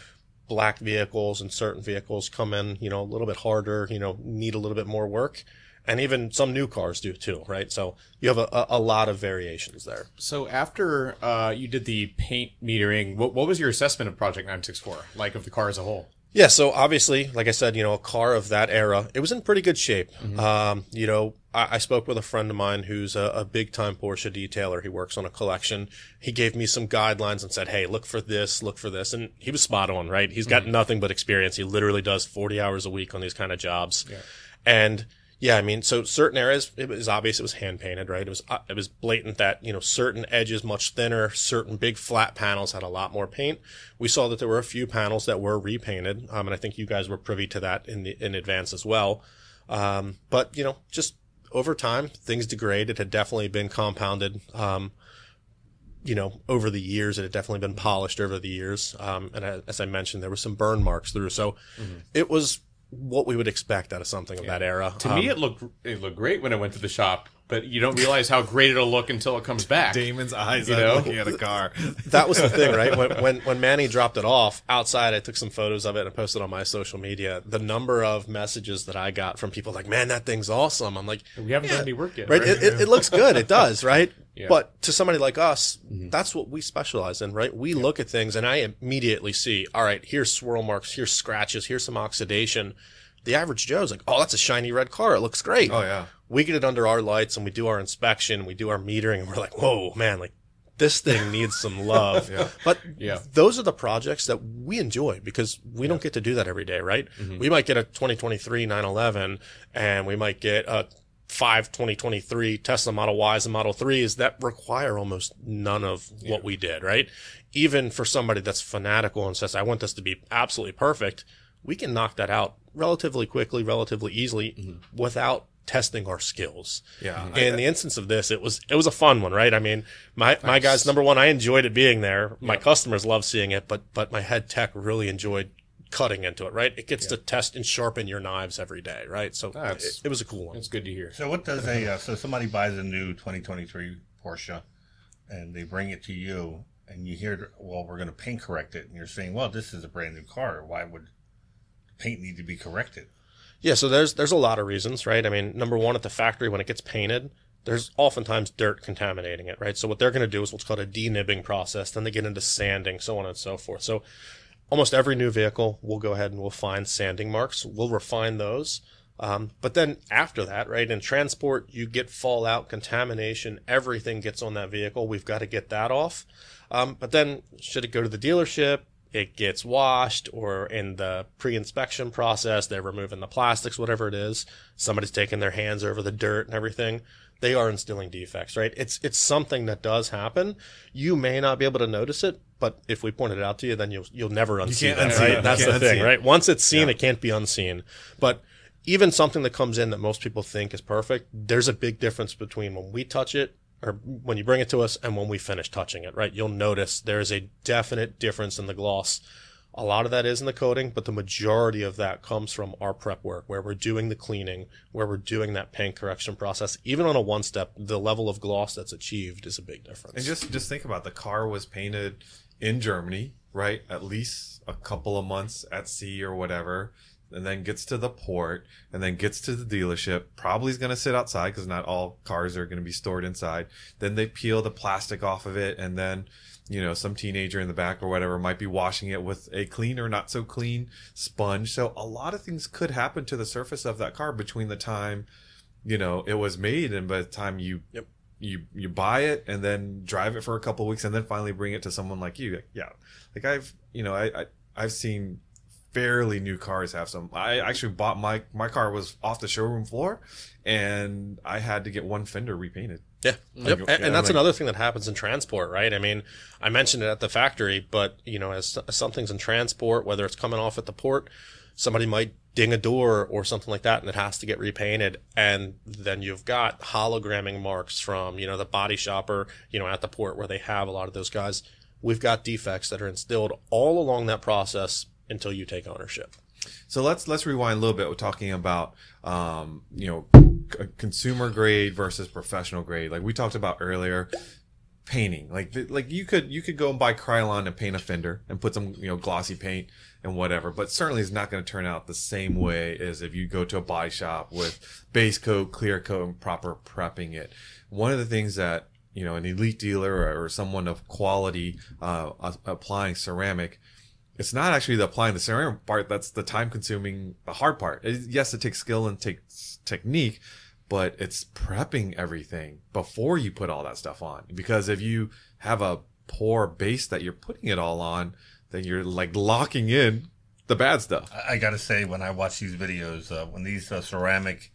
Black vehicles and certain vehicles come in, you know, a little bit harder, you know, need a little bit more work. And even some new cars do too, right? So you have a, a, lot of variations there. So after uh, you did the paint metering, what, what was your assessment of Projekt 964, like of the car as a whole? Yeah, so obviously, like I said, you know, a car of that era, it was in pretty good shape. Um, you know, I, I spoke with a friend of mine who's a, a big time Porsche detailer. He works on a collection. He gave me some guidelines and said, Hey, look for this, look for this. And he was spot on, right? He's got nothing but experience. He literally does 40 hours a week on these kind of jobs. And yeah, I mean, so certain areas, it was obvious it was hand painted, right? It was, uh, it was blatant that, you know, certain edges much thinner, certain big flat panels had a lot more paint. We saw that there were a few panels that were repainted. Um, and I think you guys were privy to that in the, in advance as well. Um, but, you know, just over time, things degrade. It had definitely been compounded. Um, you know, over the years, it had definitely been polished over the years. Um, and as I mentioned, there were some burn marks through. So mm-hmm. it was what we would expect out of something of that era. To um, me, it looked it looked great when I went to the shop, but you don't realize how great it'll look until it comes back. Damon's eyes you know? looking at a car. [LAUGHS] that was the thing, right? [LAUGHS] When, when when Manny dropped it off outside, I took some photos of it and posted on my social media. The number of messages that I got from people like, "Man, that thing's awesome." I'm like, "We haven't yeah, done any work yet." Right? right? It, it, it, looks good. It does, right? Yeah. But to somebody like us, mm-hmm. that's what we specialize in, right? We yeah. look at things and I immediately see, all right, here's swirl marks, here's scratches, here's some oxidation the average Joe's like, oh, that's a shiny red car. It looks great. Oh yeah. We get it under our lights and we do our inspection, we do our metering, and we're like, whoa, man, like this thing [LAUGHS] needs some love. yeah. But yeah. those are the projects that we enjoy because we yeah. don't get to do that every day, right? Mm-hmm. We might get a 2023 911 and we might get a five 2023 Tesla Model Ys and Model 3s that require almost none of yeah. what we did, right? Even for somebody that's fanatical and says, I want this to be absolutely perfect, we can knock that out relatively quickly, relatively easily mm-hmm. without testing our skills. Yeah. In the instance of this, it was it was a fun one, right? I mean, my my guys, number one, I enjoyed it being there. My customers love seeing it, but but my head tech really enjoyed cutting into it, right? It gets to test and sharpen your knives every day, right? So it, it, was a cool one. It's good to hear. So what does a uh, so somebody buys a new 2023 Porsche and they bring it to you and you hear well we're going to paint correct it and you're saying well this is a brand new car why would paint need to be corrected? Yeah, so there's there's a lot of reasons, right? I mean, number one, at the factory when it gets painted, there's oftentimes dirt contaminating it, right? So what they're going to do is what's called a denibbing process. Then they get into sanding, so on and so forth. So almost every new vehicle, we'll go ahead and we'll find sanding marks. We'll refine those. Um, but then after that, right, in transport, you get fallout, contamination, everything gets on that vehicle. We've got to get that off. Um, but then should it go to the dealership? it gets washed or in the pre-inspection process they're removing the plastics whatever it is somebody's taking their hands over the dirt and everything they are instilling defects right it's it's something that does happen you may not be able to notice it but if we point it out to you then you'll you'll never unsee that unsee right it. that's the thing right once it's seen yeah. it can't be unseen but even something that comes in that most people think is perfect there's a big difference between when we touch it or when you bring it to us and when we finish touching it, right? You'll notice there is a definite difference in the gloss. A lot of that is in the coating, but the majority of that comes from our prep work where we're doing the cleaning, where we're doing that paint correction process. Even on a one step, the level of gloss that's achieved is a big difference. And just, just think about it. the car was painted in Germany, right? At least a couple of months at sea or whatever and then gets to the port and then gets to the dealership probably is going to sit outside because not all cars are going to be stored inside then they peel the plastic off of it and then you know some teenager in the back or whatever might be washing it with a clean or not so clean sponge so a lot of things could happen to the surface of that car between the time you know it was made and by the time you yep. you you buy it and then drive it for a couple weeks and then finally bring it to someone like you yeah like i've you know i, I i've seen fairly new cars have some. I actually bought my my car was off the showroom floor, and I had to get one fender repainted. Yeah, yep. and, and that's another thing that happens in transport, right? I mean, I mentioned it at the factory, but you know, as, as something's in transport, whether it's coming off at the port, somebody might ding a door or something like that, and it has to get repainted, and then you've got hologramming marks from you know the body shopper, you know, at the port where they have a lot of those guys. We've got defects that are instilled all along that process until you take ownership. So let's let's rewind a little bit. We're talking about um, you know c- consumer grade versus professional grade. Like we talked about earlier, painting. Like like you could you could go and buy Krylon and paint a fender and put some you know glossy paint and whatever. But certainly it's not going to turn out the same way as if you go to a body shop with base coat, clear coat, and proper prepping it. One of the things that you know an elite dealer or, or someone of quality uh, applying ceramic it's not actually the applying the ceramic part that's the time consuming the hard part. It, yes it takes skill and takes technique but it's prepping everything before you put all that stuff on. Because if you have a poor base that you're putting it all on then you're like locking in the bad stuff. I, I gotta say when i watch these videos uh, when these uh, ceramic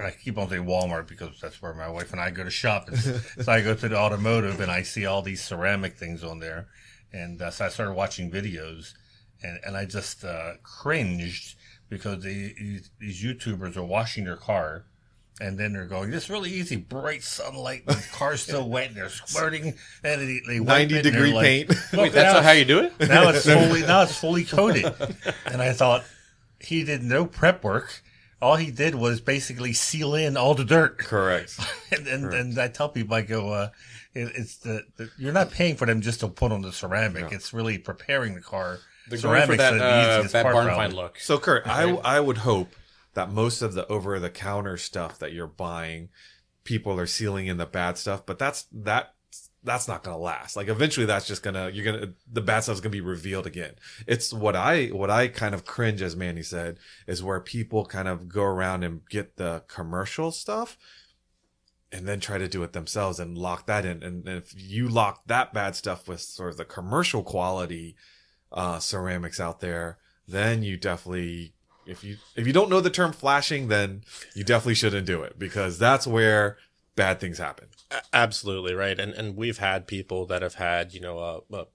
I keep on saying Walmart because that's where my wife and I go to shop. so [LAUGHS] I go to the automotive and I see all these ceramic things on there and uh, so I started watching videos, and and I just uh, cringed because they, these YouTubers are washing their car, And then they're going, this really easy, bright sunlight, and the car's still wet, and they're squirting, and they, they 90 it, degree like, paint. "Look, Wait, that's not how you do it? now it's [LAUGHS] fully now it's fully coated. And I thought he did no prep work. All he did was basically seal in all the dirt. Correct. [LAUGHS] And and, and I tell people, I go, uh, it, it's the, the you're not paying for them just to put on the ceramic. It's really preparing the car. They're going for that, the uh, easiest that part, barn probably. find look. So Kurt, I I would hope that most of the over the counter stuff that you're buying, people are sealing in the bad stuff, but that's that that's not gonna last. Like eventually that's just gonna you're gonna the bad stuff's gonna be revealed again. It's what I what I kind of cringe as Manny said, is where people kind of go around and get the commercial stuff and then try to do it themselves and lock that in. And if you lock that bad stuff with sort of the commercial quality uh, ceramics out there, then you definitely, if you if you don't know the term flashing, then you definitely shouldn't do it because that's where bad things happen. Absolutely right, and and we've had people that have had you know a, a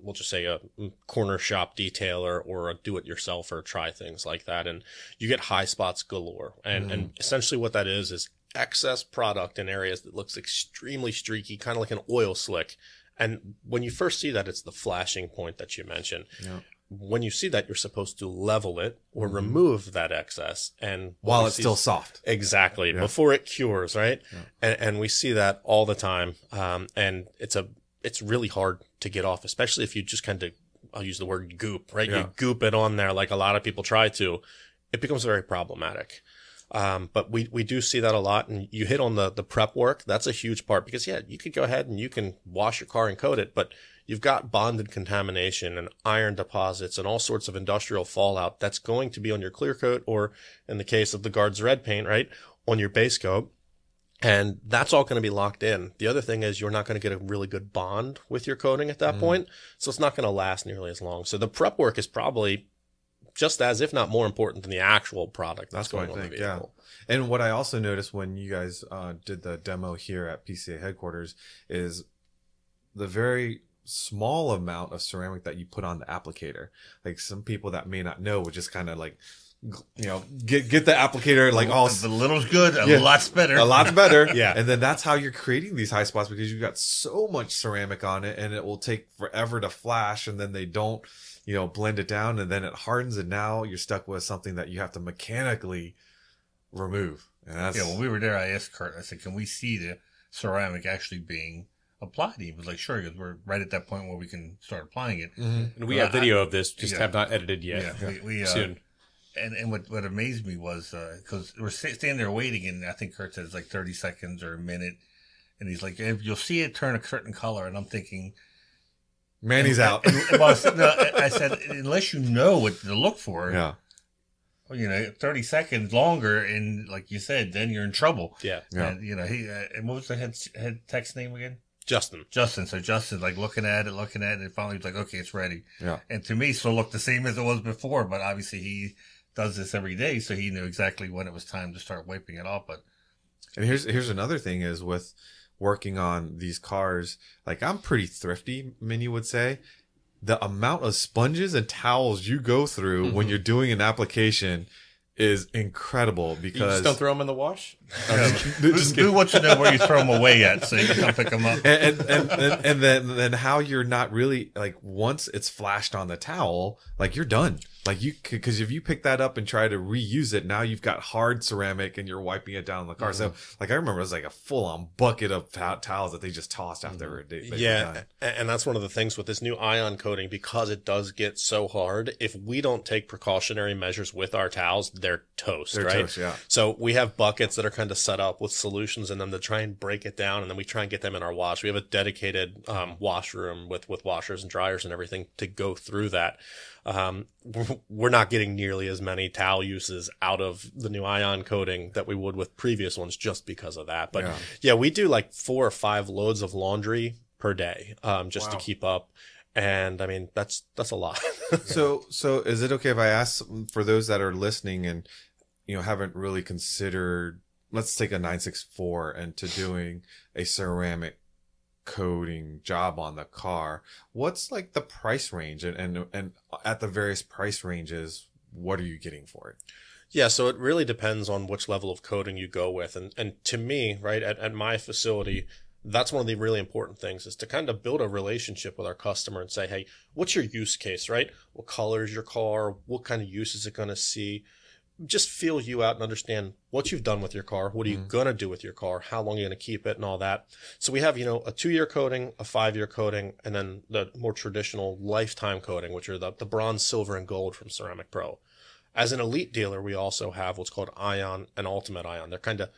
we'll just say a corner shop detailer or a do-it-yourselfer try things like that, and you get high spots galore, and and essentially what that is is excess product in areas that looks extremely streaky, kind of like an oil slick. And when you first see that, it's the flashing point that you mentioned. Yeah. When you see that, you're supposed to level it or remove that excess. And While it's see- still soft. Exactly. Before it cures, right? And, and we see that all the time. Um, and it's a, it's really hard to get off, especially if you just kind of, I'll use the word goop, right? Yeah. You goop it on there like a lot of people try to. It becomes very problematic. Um, but we, we do see that a lot. And you hit on the, the prep work. That's a huge part because, yeah, you could go ahead and you can wash your car and coat it, but you've got bonded contamination and iron deposits and all sorts of industrial fallout that's going to be on your clear coat or in the case of the Guards Red paint, right? On your base coat. And that's all going to be locked in. The other thing is you're not going to get a really good bond with your coating at that point. So it's not going to last nearly as long. So the prep work is probably just as, if not more important than the actual product that's, That's going I on the think. Yeah. And what I also noticed when you guys uh, did the demo here at PCA headquarters is the very small amount of ceramic that you put on the applicator. Like some people that may not know would just kind of like, you know, get get the applicator like all a little's good, a Yeah. lot's better. a lot better. [LAUGHS] Yeah. And then that's how you're creating these high spots because you've got so much ceramic on it and it will take forever to flash and then they don't, you know, blend it down and then it hardens and now you're stuck with something that you have to mechanically remove. And that's Yeah, when we were there, I asked Kurt. I said, "Can we see the ceramic actually being applied?" He was like, "Sure," because we're right at that point where we can start applying it. And we Well, have video of this, just yeah. have not edited yet. Yeah, we, we uh, Soon. And and what what amazed me was because we're sta- standing there waiting, and I think Kurt says like thirty seconds or a minute, and he's like, "If "You'll see it turn a certain color," and I'm thinking, Manny's out. well, I said, no, I said, unless you know what to look for, yeah. well, you know, 30 seconds longer, and like you said, then you're in trouble. Yeah. Yeah. And, you know, he, uh, and what was the head, head text name again? Justin. Justin. So Justin's like looking at it, looking at it, and finally he's like, okay, it's ready. Yeah. And to me, still looked the same as it was before, but obviously he does this every day, so he knew exactly when it was time to start wiping it off. But And here's here's another thing is with working on these cars, like I'm pretty thrifty, many would say. The amount of sponges and towels you go through when mm-hmm. you're doing an application is incredible because You just don't throw them in the wash? Who, who wants to know where you throw them away at so you can come pick them up? and, and, and, and, and then then how you're not really like once it's flashed on the towel like you're done like you because if you pick that up and try to reuse it now you've got hard ceramic and you're wiping it down in the car so mm-hmm. like i remember it was like a full-on bucket of tow- towels that they just tossed after mm-hmm. they, they were Yeah, done. and that's one of the things with this new ion coating because it does get so hard. If we don't take precautionary measures with our towels, they're toast, They're right? toast, yeah. So we have buckets that are kind of set up with solutions in them to try and break it down, and then we try and get them in our wash. We have a dedicated um, washroom with with washers and dryers and everything to go through that. Um, we're- not getting nearly as many towel uses out of the new ion coating that we would with previous ones just because of that. But Yeah. yeah, we do like four or five loads of laundry per day, um, just to keep up. And I mean, that's, that's a lot. [LAUGHS] so so is it okay if i ask for those that are listening and you know haven't really considered let's take a 964 and to doing a ceramic coating job on the car what's like the price range and and, and at the various price ranges what are you getting for it Yeah, so it really depends on which level of coating you go with. And and to me, right, at, at my facility, that's one of the really important things is to kind of build a relationship with our customer and say, hey, what's your use case, right? What color is your car? What kind of use is it going to see? Just feel you out and understand what you've done with your car. What are you mm-hmm. going to do with your car? How long are you going to keep it and all that? So we have, you know, a two year coating, a five year coating, and then the more traditional lifetime coating, which are the, the bronze, silver, and gold from Ceramic Pro. As an elite dealer, we also have what's called Ion and Ultimate Ion. They're kind of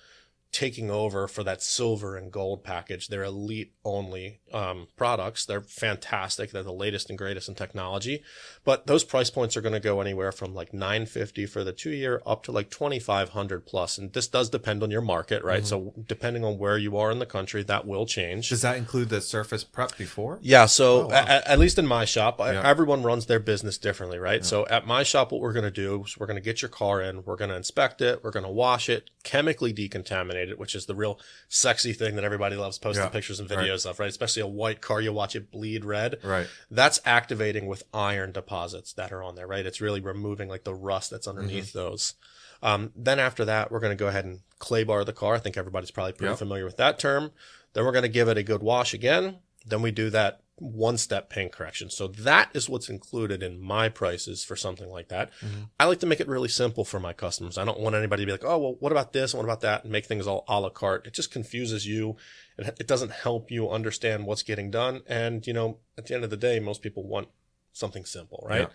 taking over for that silver and gold package. They're elite only um, products. They're fantastic. They're the latest and greatest in technology. But those price points are going to go anywhere from like 950 for the two year up to like 2500 plus. And this does depend on your market, right? So depending on where you are in the country, that will change. Does that include the surface prep before? Yeah. So Oh, wow. a- a- at, least in my shop, Yeah. everyone runs their business differently, right? So at my shop, what we're going to do is we're going to get your car in, we're going to inspect it, we're going to wash it, chemically decontaminate it, which is the real sexy thing that everybody loves posting Yeah. pictures and Right. videos of, right? Especially a white car, you watch it bleed red. Right. That's activating with iron deposits that are on there, right? It's really removing like the rust that's Mm-hmm. underneath those. Um, then after that, we're going to go ahead and clay bar the car. I think everybody's probably pretty Yep. familiar with that term. Then we're going to give it a good wash again. Then we do that one step paint correction. So that is what's included in my prices for something like that. Mm-hmm. I like to make it really simple for my customers. I don't want anybody to be like, oh, well, what about this? and What about that? And make things all a la carte. It just confuses you. It, it doesn't help you understand what's getting done. And, you know, at the end of the day, most people want something simple, right? Yeah.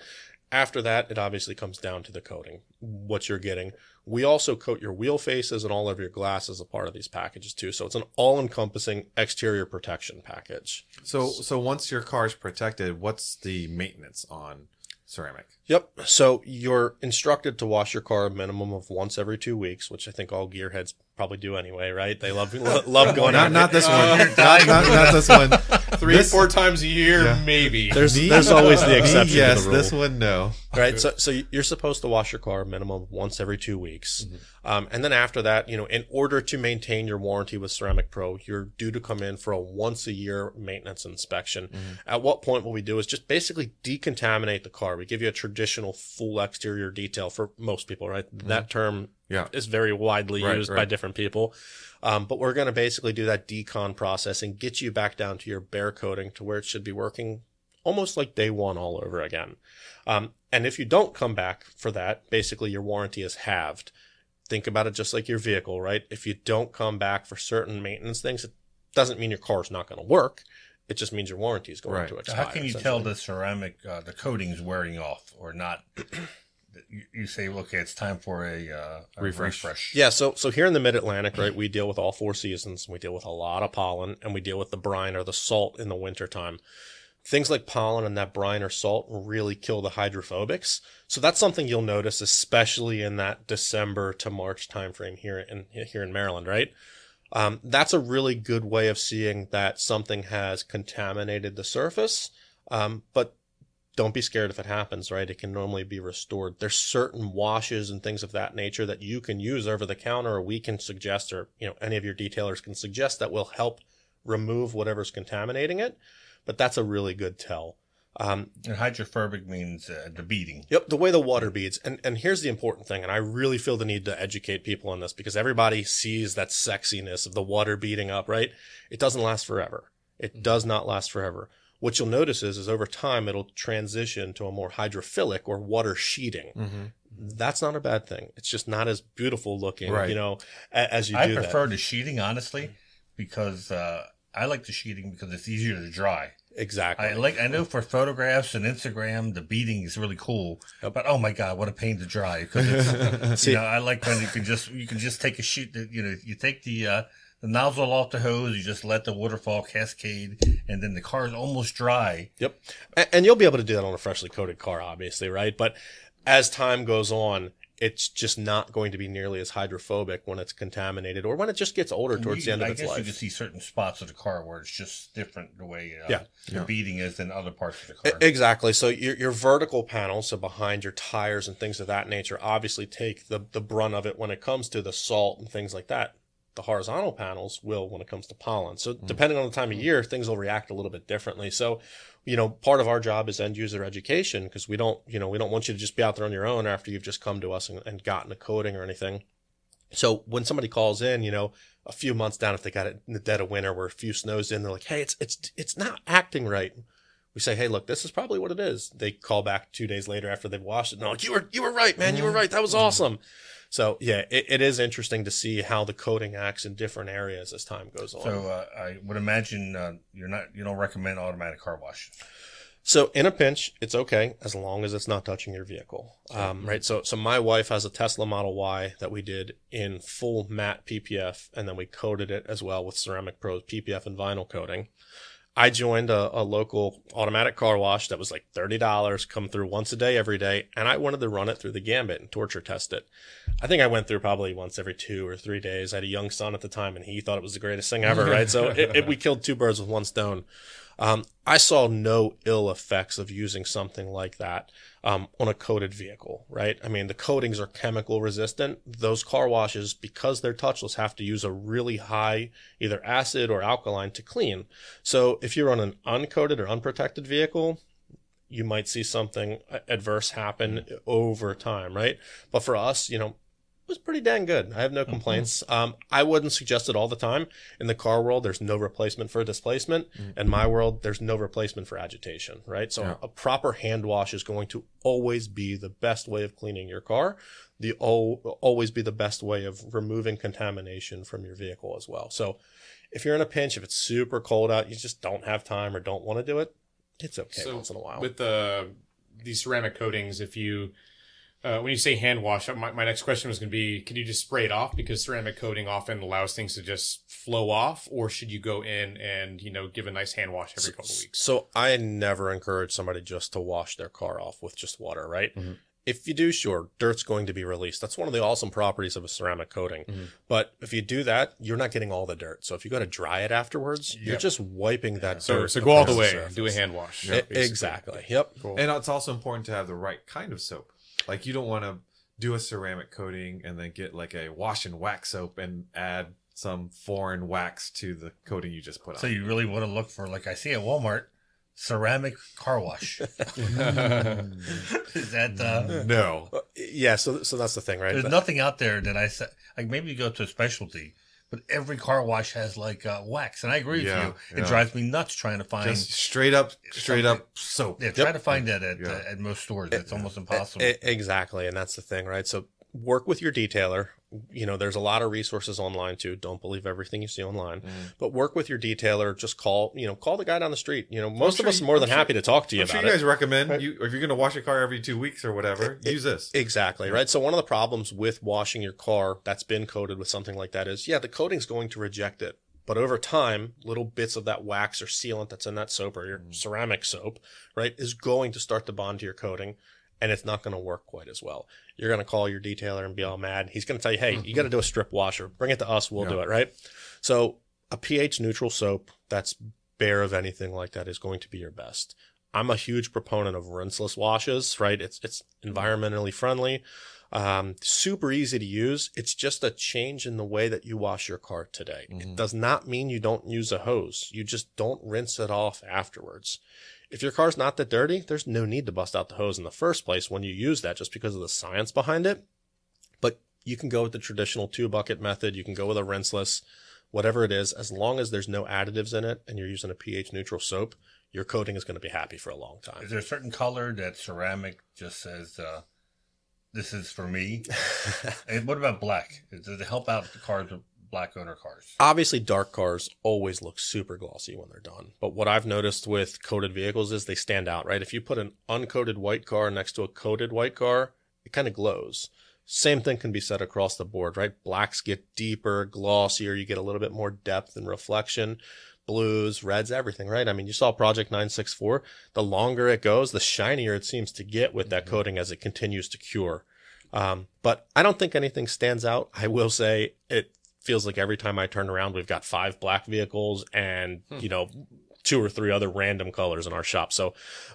After that, it obviously comes down to the coating, what you're getting. We also coat your wheel faces and all of your glass as a part of these packages too. So it's an all encompassing exterior protection package. So so once your car is protected, what's the maintenance on ceramic? Yep. So you're instructed to wash your car a minimum of once every two weeks, which I think all gearheads probably do anyway, right? They love [LAUGHS] lo- love going Not out. not this uh, one. [LAUGHS] not, not, not this one. Three This- or four times a year, Yeah. maybe. There's Me- there's always the me, exception yes, to the rule. this one no. right? So, so you're supposed to wash your car minimum once every two weeks, mm-hmm. um, and then after that, you know, in order to maintain your warranty with Ceramic Pro, you're due to come in for a once a year maintenance inspection. Mm-hmm. At what point what we do is just basically decontaminate the car. We give you a traditional full exterior detail for most people, right? Mm-hmm. That term Yeah. is very widely Right, used by different people. Um, but we're going to basically do that decon process and get you back down to your bare coating to where it should be working almost like day one all over again. Um, and if you don't come back for that, basically your warranty is halved. Think about it just like your vehicle, right? If you don't come back for certain maintenance things, it doesn't mean your car's not going to work. It just means your warranty is going Right. to expire. How can you tell the ceramic, uh, the coating's wearing off or not? [CLEARS THROAT] you, you say, okay, it's time for a, uh, a Refresh. refresh. Yeah, so so here in the Mid Atlantic, right, we deal with all four seasons. We deal with a lot of pollen, and we deal with the brine or the salt in the wintertime. Things like pollen and that brine or salt really kill the hydrophobics. So that's something you'll notice, especially in that December to March timeframe here in here in Maryland, right? Um, that's a really good way of seeing that something has contaminated the surface. Um, but don't be scared if it happens, right? It can normally be restored. There's certain washes and things of that nature that you can use over the counter or we can suggest or, you know, any of your detailers can suggest that will help remove whatever's contaminating it. But that's a really good tell. Um, And hydrophobic means uh, the beading. Yep, the way the water beads. And and here's the important thing, and I really feel the need to educate people on this because everybody sees that sexiness of the water beading up, right? It doesn't last forever. It does not last forever. What you'll notice is, is over time it'll transition to a more hydrophilic or water sheeting. Mm-hmm. That's not a bad thing. It's just not as beautiful looking, Right. you know, as you I do prefer that. the sheeting, honestly, because uh, I like the sheeting because it's easier to dry. Exactly. I like. I know for photographs and Instagram, the beading is really cool. But oh my god, what a pain to dry! Because [LAUGHS] you know, I like when you can just you can just take a sheet. That, you know, you take the uh, the nozzle off the hose, you just let the waterfall cascade, and then the car is almost dry. Yep. And, and you'll be able to do that on a freshly coated car, obviously, right? But as time goes on, it's just not going to be nearly as hydrophobic when it's contaminated or when it just gets older towards You- the end of I its guess you life. can see certain spots of the car where it's just different the way uh, Yeah. the Yeah. beading is than other parts of the car. Exactly. So your your vertical panels, so behind your tires and things of that nature, obviously take the the brunt of it when it comes to the salt and things like that. The horizontal panels will when it comes to pollen. So mm. depending on the time of mm. year, things will react a little bit differently. So, you know, part of our job is end user education because we don't, you know, we don't want you to just be out there on your own after you've just come to us and, and gotten a coating or anything. So when somebody calls in, you know, a few months down, if they got it in the dead of winter where a few snows in, they're like, Hey, it's, it's, it's not acting right. We say, Hey, look, this is probably what it is. They call back two days later after they've washed it. And they're like, you were, you were right, man. You were right. That was mm-hmm. awesome. So yeah, it, it is interesting to see how the coating acts in different areas as time goes on. So uh, I would imagine uh, you're not you don't recommend automatic car wash. So in a pinch, it's okay as long as it's not touching your vehicle, um, right? So, so my wife has a Tesla Model Y that we did in full matte PPF, and then we coated it as well with Ceramic Pros PPF and vinyl coating. I joined a, a local automatic car wash that was like thirty dollars, come through once a day, every day, and I wanted to run it through the gambit and torture test it. I think I went through probably once every two or three days. I had a young son at the time, and he thought it was the greatest thing ever, right? So it, it, we killed two birds with one stone. Um, I saw no ill effects of using something like that um, on a coated vehicle, right? I mean, the coatings are chemical resistant. Those car washes, because they're touchless, have to use a really high either acid or alkaline to clean. So if you're on an uncoated or unprotected vehicle, you might see something adverse happen over time, right? But for us, you know, was pretty dang good. I have no complaints. Um, I wouldn't suggest it all the time. In the car world, there's no replacement for displacement. In my world, there's no replacement for agitation, right? So a proper hand wash is going to always be the best way of cleaning your car. The al- always be the best way of removing contamination from your vehicle as well. So if you're in a pinch, if it's super cold out, you just don't have time or don't want to do it, it's okay once in a while. With the these ceramic coatings, if you uh, when you say hand wash, uh, my, my next question was going to be: Can you just spray it off because ceramic coating often allows things to just flow off, or should you go in and you know give a nice hand wash every couple weeks? So I never encourage somebody just to wash their car off with just water, right? Mm-hmm. If you do, sure, dirt's going to be released. That's one of the awesome properties of a ceramic coating. Mm-hmm. But if you do that, you're not getting all the dirt. So if you go to dry it afterwards, you're just wiping that So dirt. so go all the way, surface. do a hand wash. Basically. exactly. Yep. And it's also important to have the right kind of soap. Like you don't want to do a ceramic coating and then get like a wash and wax soap and add some foreign wax to the coating you just put on. So you really want to look for like I see at Walmart ceramic car wash. [LAUGHS] [LAUGHS] Is that uh, no. Yeah. So so that's the thing, right? there's nothing out there that I said like maybe you go to a specialty, but every car wash has like uh, wax, and I agree Yeah, with you. yeah. It drives me nuts trying to find. Just straight up, straight up soap. yeah, try to find that at Yeah. uh, at most stores. It's almost impossible. E- exactly, and that's the thing, right? So work with your detailer. You know, there's a lot of resources online too. Don't believe everything you see online, Mm. but work with your detailer. Just call, you know, call the guy down the street. You know, most sure of us are you- more I'm than sure- happy to talk to you I'm sure about you it. guys recommend you if you're going to wash your car every two weeks or whatever, use this. Exactly, right? So one of the problems with washing your car that's been coated with something like that is, yeah, the coating's going to reject it. But over time, little bits of that wax or sealant that's in that soap or your ceramic soap, right, is going to start to bond to your coating and it's not going to work quite as well. You're going to call your detailer and be all mad. He's going to tell you, hey, you got to do a strip washer. Bring it to us. We'll do it, right? So a pH neutral soap that's bare of anything like that is going to be your best. I'm a huge proponent of rinseless washes, right? It's it's environmentally friendly, um, super easy to use. It's just a change in the way that you wash your car today. It does not mean you don't use a hose. You just don't rinse it off afterwards. If your car's not that dirty, there's no need to bust out the hose in the first place when you use that, just because of the science behind it. But you can go with the traditional two bucket method. You can go with a rinseless, whatever it is, as long as there's no additives in it and you're using a pH neutral soap, your coating is going to be happy for a long time. Is there a certain color that ceramic just says uh, this is for me? [LAUGHS] and what about black? Does it help out the cars with black owner cars? Obviously, dark cars always look super glossy when they're done. But what I've noticed with coated vehicles is they stand out, right? If you put an uncoated white car next to a coated white car, it kind of glows. Same thing can be said across the board, right? Blacks get deeper, glossier. You get a little bit more depth and reflection. Blues, reds, everything, right? I mean, you saw Projekt 964. The longer it goes, the shinier it seems to get with that coating as it continues to cure. Um, but I don't think anything stands out. I will say it feels like every time I turn around, we've got five black vehicles and, hmm. you know, two or three other random colors in our shop. So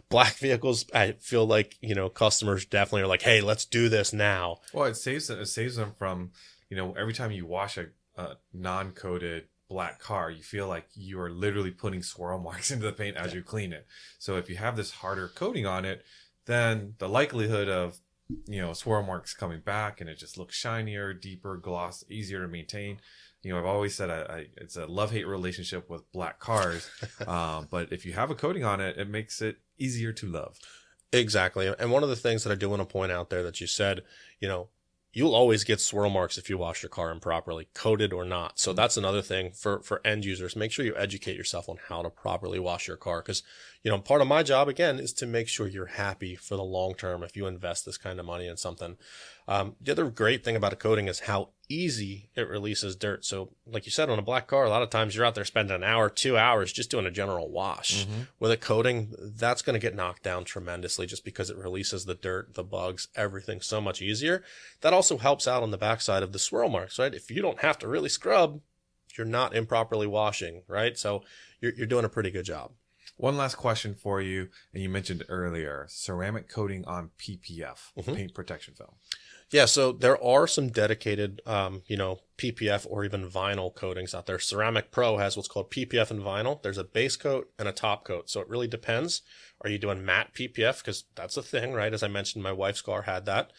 black [LAUGHS] vehicles, I feel like, you know, customers definitely are like, Hey, let's do this now. Well, it saves them. It saves them from, you know, every time you wash a, a non-coated black car, you feel like you are literally putting swirl [LAUGHS] marks into the paint as you clean it. So if you have this harder coating on it, then the likelihood of you know swirl marks coming back and it just looks shinier, deeper, gloss, easier to maintain. You know, I've always said I, I, it's a love hate relationship with black cars, [LAUGHS] um, but if you have a coating on it, it makes it easier to love. Exactly. And one of the things that I do want to point out there that you said, you know, you'll always get swirl marks if you wash your car improperly, coated or not. So that's another thing for, for end users. Make sure you educate yourself on how to properly wash your car. Cause, you know, part of my job again is to make sure you're happy for the long term if you invest this kind of money in something. Um, the other great thing about a coating is how easy it releases dirt. So, like you said, on a black car, a lot of times you're out there spending an hour, two hours just doing a general wash. Mm-hmm. With a coating, that's going to get knocked down tremendously just because it releases the dirt, the bugs, everything so much easier. That also helps out on the backside of the swirl marks, right? If you don't have to really scrub, you're not improperly washing, right? So you're, you're doing a pretty good job. One last question for you, and you mentioned earlier ceramic coating on PPF, Mhm. paint protection film. Yeah, so there are some dedicated, um, you know, PPF or even vinyl coatings out there. Ceramic Pro has what's called PPF and vinyl. There's a base coat and a top coat. So it really depends. Are you doing matte PPF? Because that's a thing, right? As I mentioned, my wife's car had that.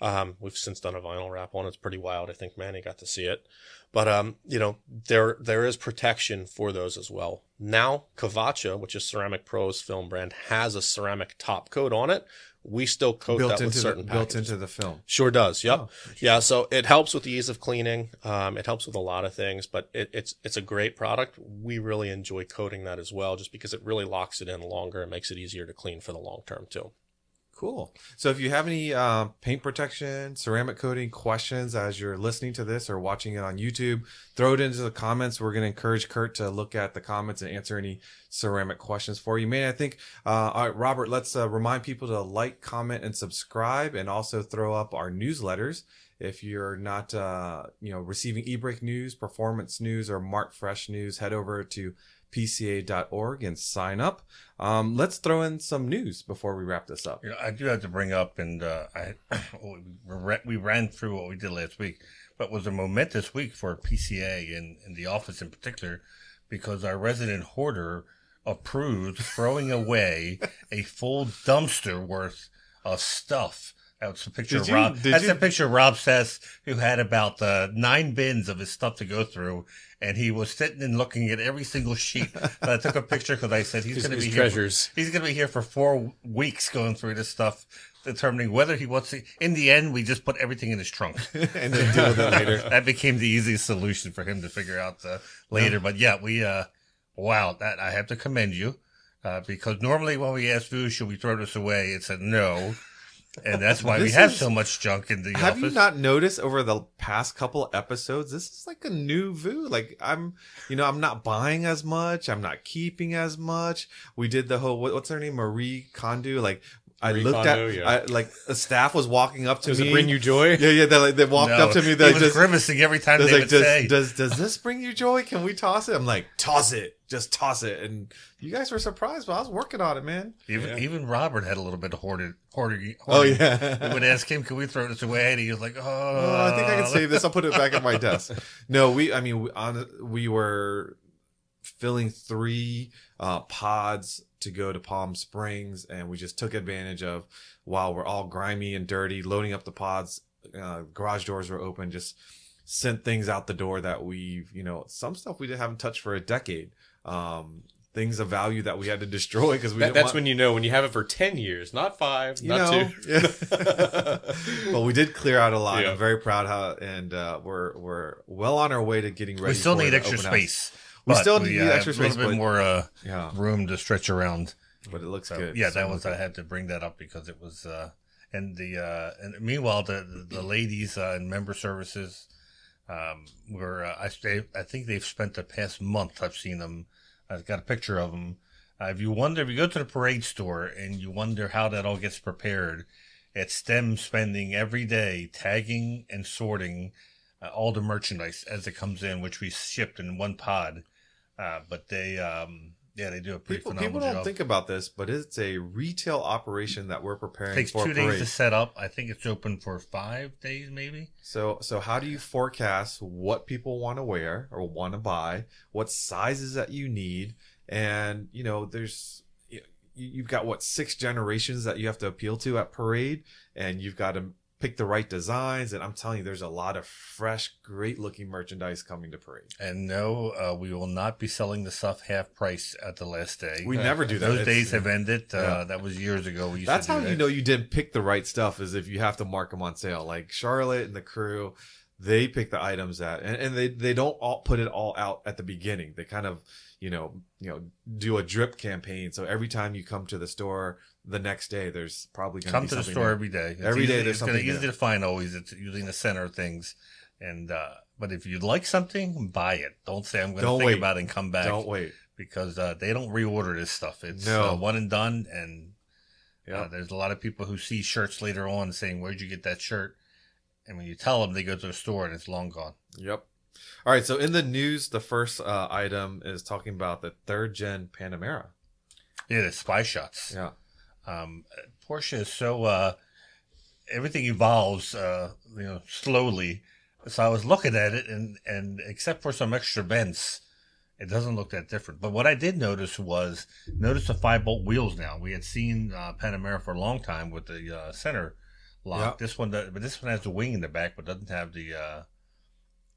Um, we've since done a vinyl wrap on. It. It's pretty wild. I think Manny got to see it. But um, you know, there there is protection for those as well. Now, Kavaca, which is Ceramic Pro's film brand, has a ceramic top coat on it. We still coat built that with into the, certain built into the film. Sure does. Yep. Oh, yeah. So it helps with the ease of cleaning. Um, it helps with a lot of things, but it, it's it's a great product. We really enjoy coating that as well, just because it really locks it in longer and makes it easier to clean for the long term too. Cool. So if you have any uh, paint protection, ceramic coating questions as you're listening to this or watching it on YouTube, throw it into the comments. We're going to encourage Kurt to look at the comments and answer any ceramic questions for you. Man, I think, uh, all right, Robert, let's uh, remind people to like, comment, and subscribe and also throw up our newsletters. If you're not, uh, you know, receiving eBrake news, performance news, or Mart Fresh news, head over to pca.org and sign up. Um, let's throw in some news before we wrap this up. You know, I do have to bring up, and uh, I [COUGHS] we ra- we ran through what we did last week, but was a momentous week for PCA and, and the office in particular, because our resident hoarder approved throwing away a full dumpster worth of stuff. That's a picture Did of Rob. That's you- a picture Rob Sess, who had about uh, nine bins of his stuff to go through, and he was sitting and looking at every single sheet. But I took a picture because I said he's going to be here for- treasures. He's going to be here for four weeks going through this stuff, determining whether he wants to. In the end, we just put everything in his trunk. [LAUGHS] and then deal with it later. [LAUGHS] that became the easiest solution for him to figure out uh, later. But yeah, we, uh, wow, that I have to commend you. Uh, because normally when we ask Vu, should we throw this away? It's a no. And that's why we have is- so much junk in the Have office. you not noticed over the past couple episodes? This is like a new Vu. Like I'm, you know, I'm not buying as much. I'm not keeping as much. We did the whole what, what's her name, Marie Kondo. Like I Marie looked at, yeah. I, like a staff was walking up to Does me. it bring you joy? Yeah, yeah. They, like, they walked No, up to me. he They was just grimacing every time Does they like would does, say. does does this bring you joy? Can we toss it? I'm like, toss it, just toss it. And you guys were surprised, but I was working on it, man. even, Yeah. even Robert had a little bit of hoarded, hoarded, Oh yeah. We would ask him, "Can we throw this away?" And he was like, "Oh, Oh, I think I can save this. I'll put it back at my desk. No, we. I mean, we, on we were filling three uh, pods to go to Palm Springs, and we just took advantage of while we're all grimy and dirty, loading up the pods. Uh, garage doors were open. Just sent things out the door that we've, you know, some stuff we didn't haven't touched for a decade. Um, things of value that we had to destroy because we. That, didn't that's want, when you know when you have it for ten years, not five, you not know, two. yeah. [LAUGHS] but we did clear out a lot. Yeah. I'm very proud how, and uh, we're we're well on our way to getting ready. we still for need extra open house. Space. We but still need uh, extra A little bit but- more uh, Yeah, room to stretch around. but it looks So, good. yeah, So that was I had to bring that up because it was uh and the uh and meanwhile the the, the ladies uh, in member services um were uh, I stay I think they've spent the past month I've seen them I've got a picture of them uh, if you wonder if you go to the parade store and you wonder how that all gets prepared it's them spending every day tagging and sorting uh, all the merchandise as it comes in which we shipped in one pod uh, but they um Yeah, they do a pretty People, phenomenal people don't job. think about this, but it's a retail operation that we're preparing it takes for two days parade. to set up. I think it's open for five days, maybe. So, so how do you forecast what people want to wear or want to buy, what sizes that you need, and you know, there's you- you've got what six generations that you have to appeal to at parade, and you've got to pick the right designs. And I'm telling you, there's a lot of fresh, great looking merchandise coming to parade. And no, uh, we will not be selling the stuff half price at the last day. We never do that. Those It's- days have ended. Uh, That was years ago. We used That's how you know you didn't pick the right stuff is if you have to mark them on sale. Like Charlotte and the crew, they pick the items that, and, and they, they don't all put it all out at the beginning. They kind of, you know, you know, do a drip campaign. So every time you come to the store the next day, there's probably going Come be to the store new. every day. It's Every day easy- there's it's gonna- something easy to find. Always, it's usually in the center of things. And uh, but if you like something, buy it. Don't say I'm going to think wait. about it and come back. Don't wait. because uh, they don't reorder this stuff. It's No. uh, one and done. And Yeah. uh, there's a lot of people who see shirts later on saying, "Where'd you get that shirt?" And when you tell them, they go to the store and it's long gone. Yep. All right. So in the news, the first uh, item is talking about the third gen Panamera. Yeah, the spy shots. Yeah. Um, Porsche is so uh, everything evolves, uh, you know, slowly. So I was looking at it, and and except for some extra vents, it doesn't look that different. But what I did notice was notice the five bolt wheels now. We had seen uh, Panamera for a long time with the uh, center lock. Yeah. This one, does, but this one has the wing in the back, but doesn't have the uh,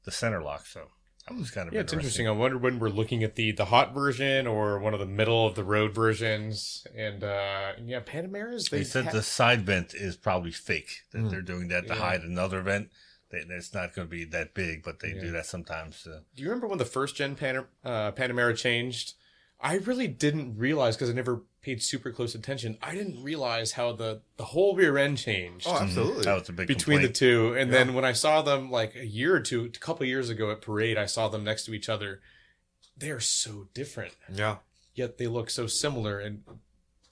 the center lock. So that was kind of Yeah, it's interesting. I wonder when we're looking at the the hot version or one of the middle of the road versions. And uh yeah, Panameras They they said ha- the side vent is probably fake. That Mm. they're doing that to Yeah. hide another vent. They, it's not going to be that big, but they do that sometimes. Uh, Do you remember when the first gen Pan- uh, Panamera changed? I really didn't realize because I never paid super close attention. I didn't realize how the the whole rear end changed. Oh, mm-hmm. absolutely. that was a big between complaint. the two. And Yeah. then when I saw them like a year or two, a couple years ago at Parade, I saw them next to each other. They are so different, Yeah. yet they look so similar. And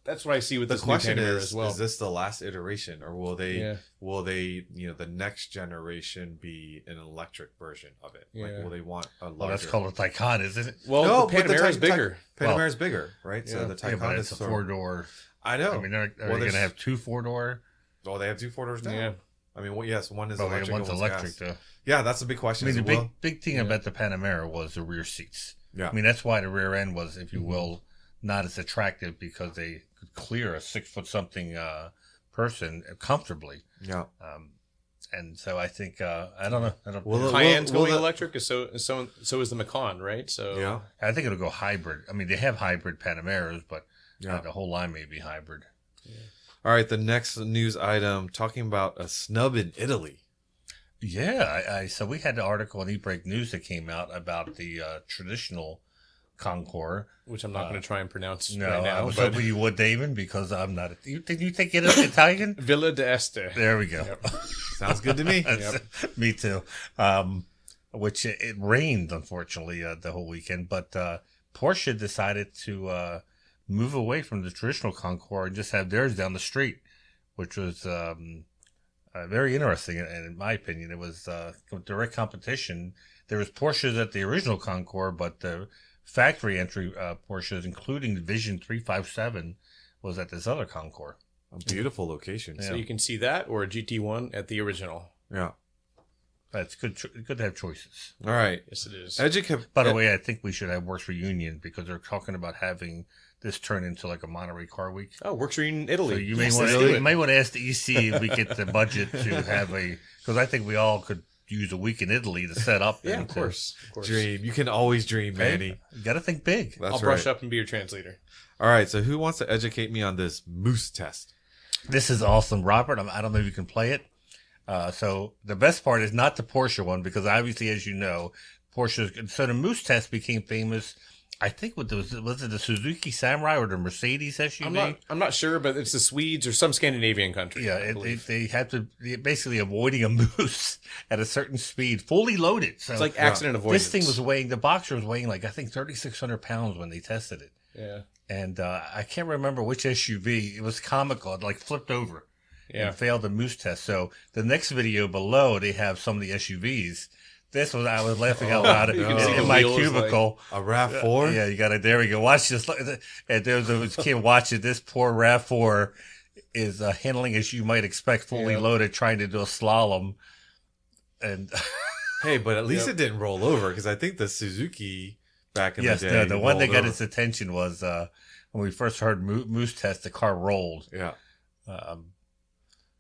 that's what I see with The this question new Panamera is: as well. Is this the last iteration, or will they? Yeah. Will they? You know, the next generation be an electric version of it? Like, will they want a larger? Well, that's called a Taycan, isn't it? well, No, the but the Panamera is Ty- bigger. Ty- Well- Panamera's bigger, right? Yeah. So the Yeah, Taycan but is a four door. I know. I mean, are, are Well, they going to have two four door? Oh, they have two four doors now. Yeah. I mean, well, yes, one is Well, electric. one's and electric, gas. Yeah, that's a big question. I mean, the as big big thing Yeah. about the Panamera was the rear seats. Yeah. I mean, that's why the rear end was, if you Mhm. will, not as attractive because they could clear a six foot something uh, person comfortably. yeah. Um, and so I think uh, I don't know. I don't. Well, Cayenne's will going the- electric, is so so so is the Macan, right? So Yeah. I think it'll go hybrid. I mean, they have hybrid Panameras, but Yeah. uh, the whole line may be hybrid. All right. The next news item talking about a snub in Italy. Yeah, I, I so we had the article in eBrake News that came out about the uh, traditional Concours. which I'm not Uh, going to try and pronounce No, right now. I was but hoping you would, David, because I'm not. You, did you think it Italian? [LAUGHS] Villa d'Este. There we go. Sounds good to me. [LAUGHS] That's- Me too. Um, which it, it rained unfortunately uh, the whole weekend, but uh, Porsche decided to uh, move away from the traditional Concours and just have theirs down the street, which was um, uh, very interesting. And in my opinion, it was uh, direct competition. There was Porsches at the original Concours, but the factory entry uh, Porsches, including the Vision 357, was at this other Concours. A beautiful location. Yeah. So you can see that or a GT1 at the original. Yeah. That's good. cho- Good to have choices. All right. Yes, it is. Educate. By the way, I think we should have Werks Reunion because they're talking about having this turn into like a Monterey Car Week. oh, works in So Italy. you may want let's to do you it. may want to ask the EC if we get the budget to have a because I think we all could use a week in Italy to set up. Yeah, and of to- course. Of course. dream. You can always dream, Hey, Manny. you got to think big. That's I'll brush right. up and be your translator. All right. So who wants to educate me on this moose test? This is awesome, Robert. I'm, I don't know if you can play it. Uh, so the best part is not the Porsche one because obviously, as you know, Porsche. So the Moose test became famous. I think with the was it the Suzuki Samurai or the Mercedes SUV? I'm not. I'm not sure, but it's the Swedes or some Scandinavian country. Yeah, I it, they, had to basically avoiding a [LAUGHS] moose at a certain speed, fully loaded. So it's like accident avoidance. this thing was weighing the Boxster was weighing like I think thirty six hundred pounds when they tested it, Yeah. and uh, I can't remember which SUV. It was comical. It like flipped over Yeah. and failed the moose test. So the next video below, they have some of the SUVs This was I was laughing out loud in, in my wheels, like- cubicle. A Rav Four. Yeah, you got it. There we go. Watch this. And there's a kid watching this poor Rav Four is uh, handling as you might expect, fully Yeah. loaded, trying to do a slalom. And [LAUGHS] Hey, but at least Yep. it didn't roll over because I think the Suzuki back in yes, the day. Yes, the, the one that got over. his attention was uh, when we first heard Moose Test. The car rolled. Yeah. Um,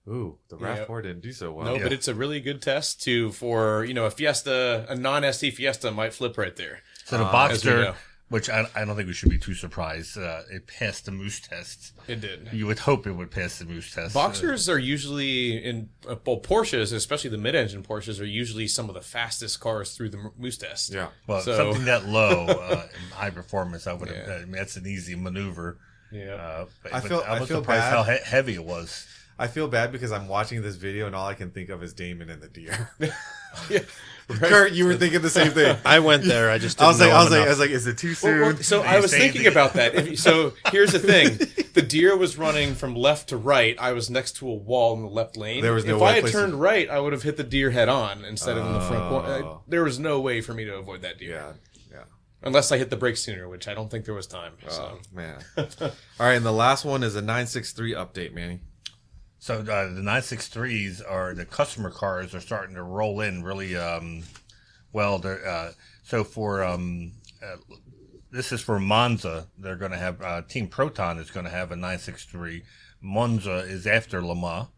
Ooh, the Yeah. Rav Four didn't do so well. No, but it's a really good test to for you know a Fiesta, a non-ST Fiesta might flip right there. so the Uh, Boxster, which I, I don't think we should be too surprised, uh, it passed the Moose Test. It did. You would hope it would pass the Moose Test. Boxsters are usually in uh, well Porsches, especially the mid-engine Porsches, are usually some of the fastest cars through the Moose test. yeah. Well, So- something that low [LAUGHS] uh, in high performance, I would have. Yeah. I mean, that's an easy maneuver. yeah. Uh, but, I but feel- I I was feel surprised bad. how he- heavy it was. I feel bad because I'm watching this video and all I can think of is Damon and the deer. [LAUGHS] yeah. Kurt, you were thinking the same thing. [LAUGHS] I went there. I just I was didn't like, I know was like, I was like, is it too soon? well, so I was thinking the- about that. If, so here's the thing: the deer was running from left to right. I was next to a wall in the left lane. There was no if way I had turned to- right, I would have hit the deer head on instead of in the front corner. Oh. Uh, There was no way for me to avoid that deer, yeah, yeah. unless I hit the brakes sooner, which I don't think there was time. So. Oh man. [LAUGHS] All right, and the last one is a 963 update, Manny. So uh, the 963s are the customer cars are starting to roll in really um, well. Uh, so for um, uh, this is for Monza. They're going to have uh, Team Proton is going to have a 963. Monza is after Le Mans.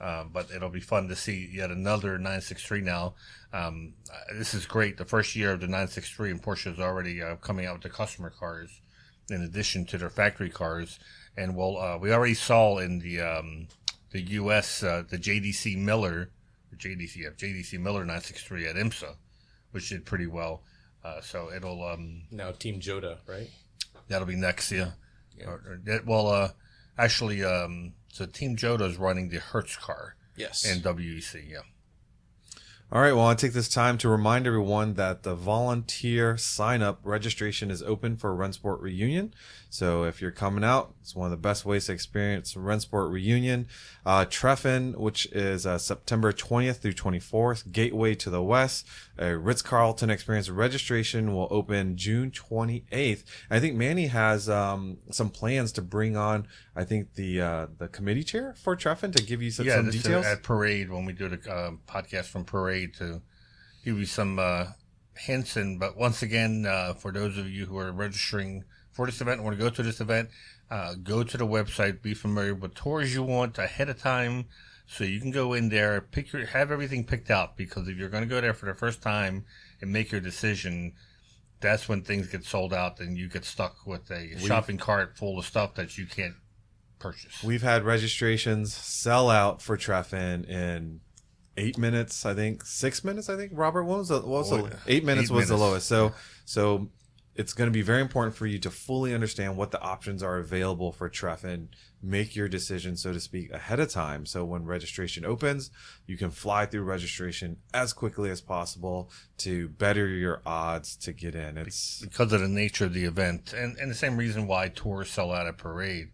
Uh, but it'll be fun to see yet another 963 now. Um, uh, this is great. The first year of the 963 and Porsche is already coming out with the customer cars in addition to their factory cars. And we'll, we already saw in the, um, the U.S., uh, the JDC Miller, or JDC, yeah, JDC Miller 963 at IMSA, which did pretty well. Uh, so it'll, um, Now Team Jota, right? That'll be next year. Or, or, that- well, uh, actually, um, so Team Jota is running the Hertz car Yes. and WEC. Yeah. All right, well, I take this time to remind everyone that the volunteer sign up registration is open for Rennsport Reunion. So if you're coming out, it's one of the best ways to experience Rennsport Reunion. Uh, Treffen, which is uh, September 20th through 24th, Gateway to the West, a Ritz Carlton experience registration will open June 28th. I think Manny has um, some plans to bring on, I think, the uh, the committee chair for Treffen to give you some, yeah, some is details. at Parade when we do the uh, podcast from Parade to give you some uh, hints. And but once again, uh, for those of you who are registering for this event, want to go to this event, uh, go to the website, be familiar with tours you want ahead of time, so you can go in there, pick your, have everything picked out. Because if you're going to go there for the first time and make your decision. That's when things get sold out, and you get stuck with a shopping cart full of stuff that you can't purchase. We've had registrations sell out for Treffen in eight minutes, I think six minutes. I think Robert, what was the, what was Oh, the eight minutes Eight was the lowest. So so it's going to be very important for you to fully understand what the options are available for Treffen. Make your decision, so to speak, ahead of time. So when registration opens, you can fly through registration as quickly as possible to better your odds to get in. It's because of the nature of the event and, and the same reason why tours sell out at parade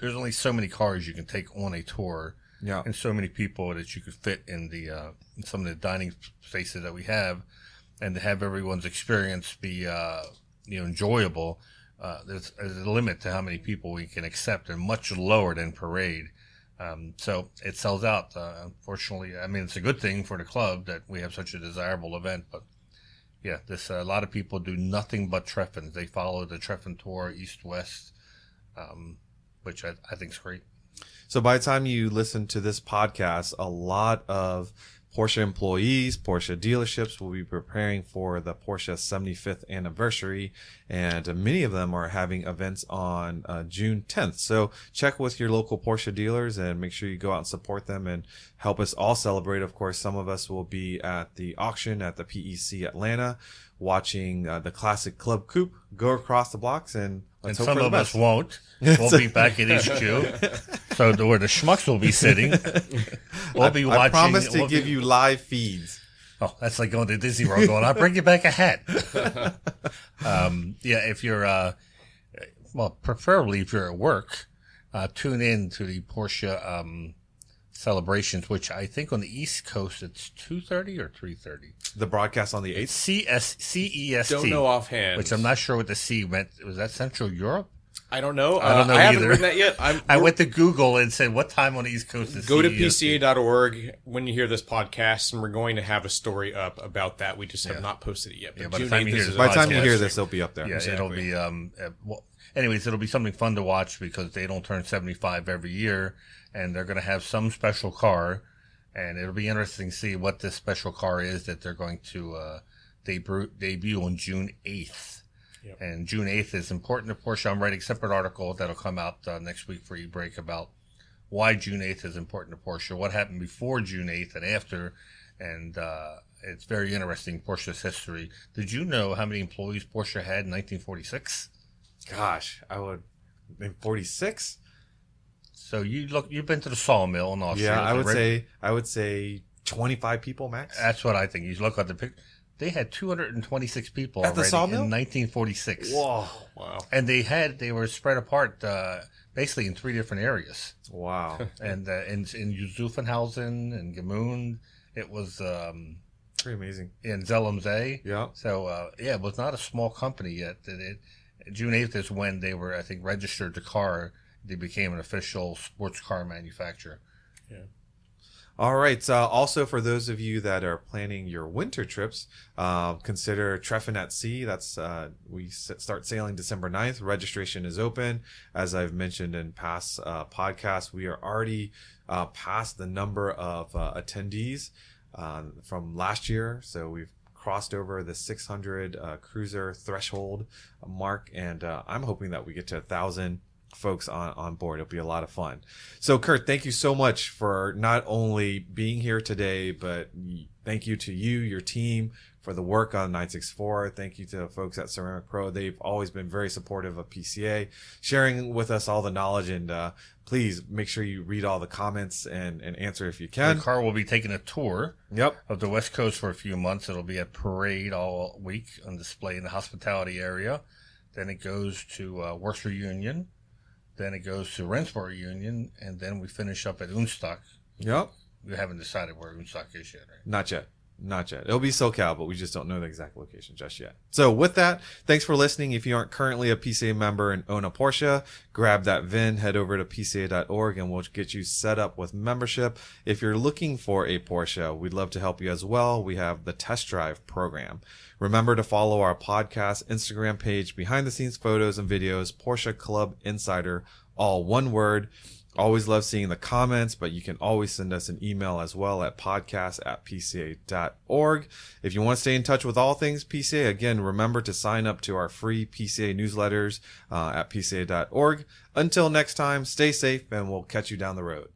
there's only so many cars you can take on a tour yeah. and so many people that you could fit in the uh, in some of the dining spaces that we have and to have everyone's experience be uh, you know enjoyable uh, there's, there's a limit to how many people we can accept and much lower than parade um, so it sells out uh, unfortunately i mean it's a good thing for the club that we have such a desirable event but yeah, this a lot of people do nothing but Treffens. They follow the Treffen tour east west, um, which I, I think is great. So by the time you listen to this podcast, a lot of Porsche employees, Porsche dealerships will be preparing for the Porsche 75th anniversary, and many of them are having events on uh, June 10th. So check with your local Porsche dealers and make sure you go out and support them and help us all celebrate. Of course, some of us will be at the auction at the PEC Atlanta, watching uh, the classic Club Coupe go across the blocks, and let's and some of us won't. We'll be back at HQ, [LAUGHS] so the, where the schmucks will be sitting. We'll be watching. I promise to we'll give be- you live feeds. Oh, that's like going to Disney World. Going, I'll bring you back a hat. [LAUGHS] um, yeah, if you're, uh, well, preferably if you're at work, uh, tune in to the Porsche um, celebrations, which I think on the East Coast it's two thirty or three thirty. The broadcast on the 8th. C S C E S T. Don't know offhand. Which I'm not sure what the C meant. Was that Central Europe? I don't know. I don't know Uh, I haven't either. written that yet. I'm, [LAUGHS] I went to Google and said, "What time on the East Coast is it? Go to CEST?" pca.org when you hear this podcast, and we're going to have a story up about that. We just have Yeah. not posted it yet. But Yeah, by the June time you hear this a By the time you podcast. hear this, they'll be up there. Yeah, it'll be. Um, uh, well, anyways, it'll be something fun to watch because they don't turn 75 every year, and they're going to have some special car, and it'll be interesting to see what this special car is that they're going to uh, debut debut on June 8th. Yep. And June 8th is important to Porsche. I'm writing a separate article that'll come out uh, next week for e-brake about why June 8th is important to Porsche, what happened before June 8th and after, and uh, it's very interesting Porsche's history. Did you know how many employees Porsche had in 1946? Gosh, I would. In 46? So you look, you've been to the sawmill in Austria. Yeah, I would red- say I would say 25 people max. that's what I think. You look at the pic. They had 226 people At the sawmill? in 1946. Whoa! Wow. And they had they were spread apart uh, basically in three different areas. Wow! [LAUGHS] and uh, in in Zuffenhausen and Gmünd, it was um, Pretty amazing. in Zell am See. Yeah. So uh, yeah, it was not a small company yet. It, it, June eighth is when they were, I think, registered the car. They became an official sports car manufacturer. Yeah. All right. Uh, also, for those of you that are planning your winter trips, uh, consider Treffen at Sea. That's uh, we s- start sailing December 9th. Registration is open. As I've mentioned in past uh, podcasts, we are already uh, past the number of uh, attendees from last year. So we've crossed over the 600 uh, cruiser threshold mark, and I'm hoping that we get to a thousand folks on, on board. It'll be a lot of fun. So, Kurt, thank you so much for not only being here today, but thank you to you, your team, for the work on 964. Thank you to the folks at Ceramic Pro. They've always been very supportive of PCA, sharing with us all the knowledge. And uh, please make sure you read all the comments and, and answer if you The can. car will be taking a tour Yep. of the West Coast for a few months. It'll be at Parade all week on display in the hospitality area. Then it goes to uh, Werks Reunion. Then it goes to Rennsport Union, and then we finish up at Unstock. Yep. We haven't decided where Unstock is yet, right? Not yet. Not yet. It'll be SoCal, but we just don't know the exact location just yet. So with that, thanks for listening. If you aren't currently a PCA member and own a Porsche, grab that VIN, head over to PCA.org and we'll get you set up with membership. If you're looking for a Porsche, we'd love to help you as well. We have the test drive program. Remember to follow our podcast Instagram page, behind the scenes photos and videos, Porsche Club Insider, all one word. Always love seeing the comments, but you can always send us an email as well at podcast at pca.org. If you want to stay in touch with all things PCA, again, remember to sign up to our free PCA newsletters uh, at pca.org. Until next time, stay safe and we'll catch you down the road.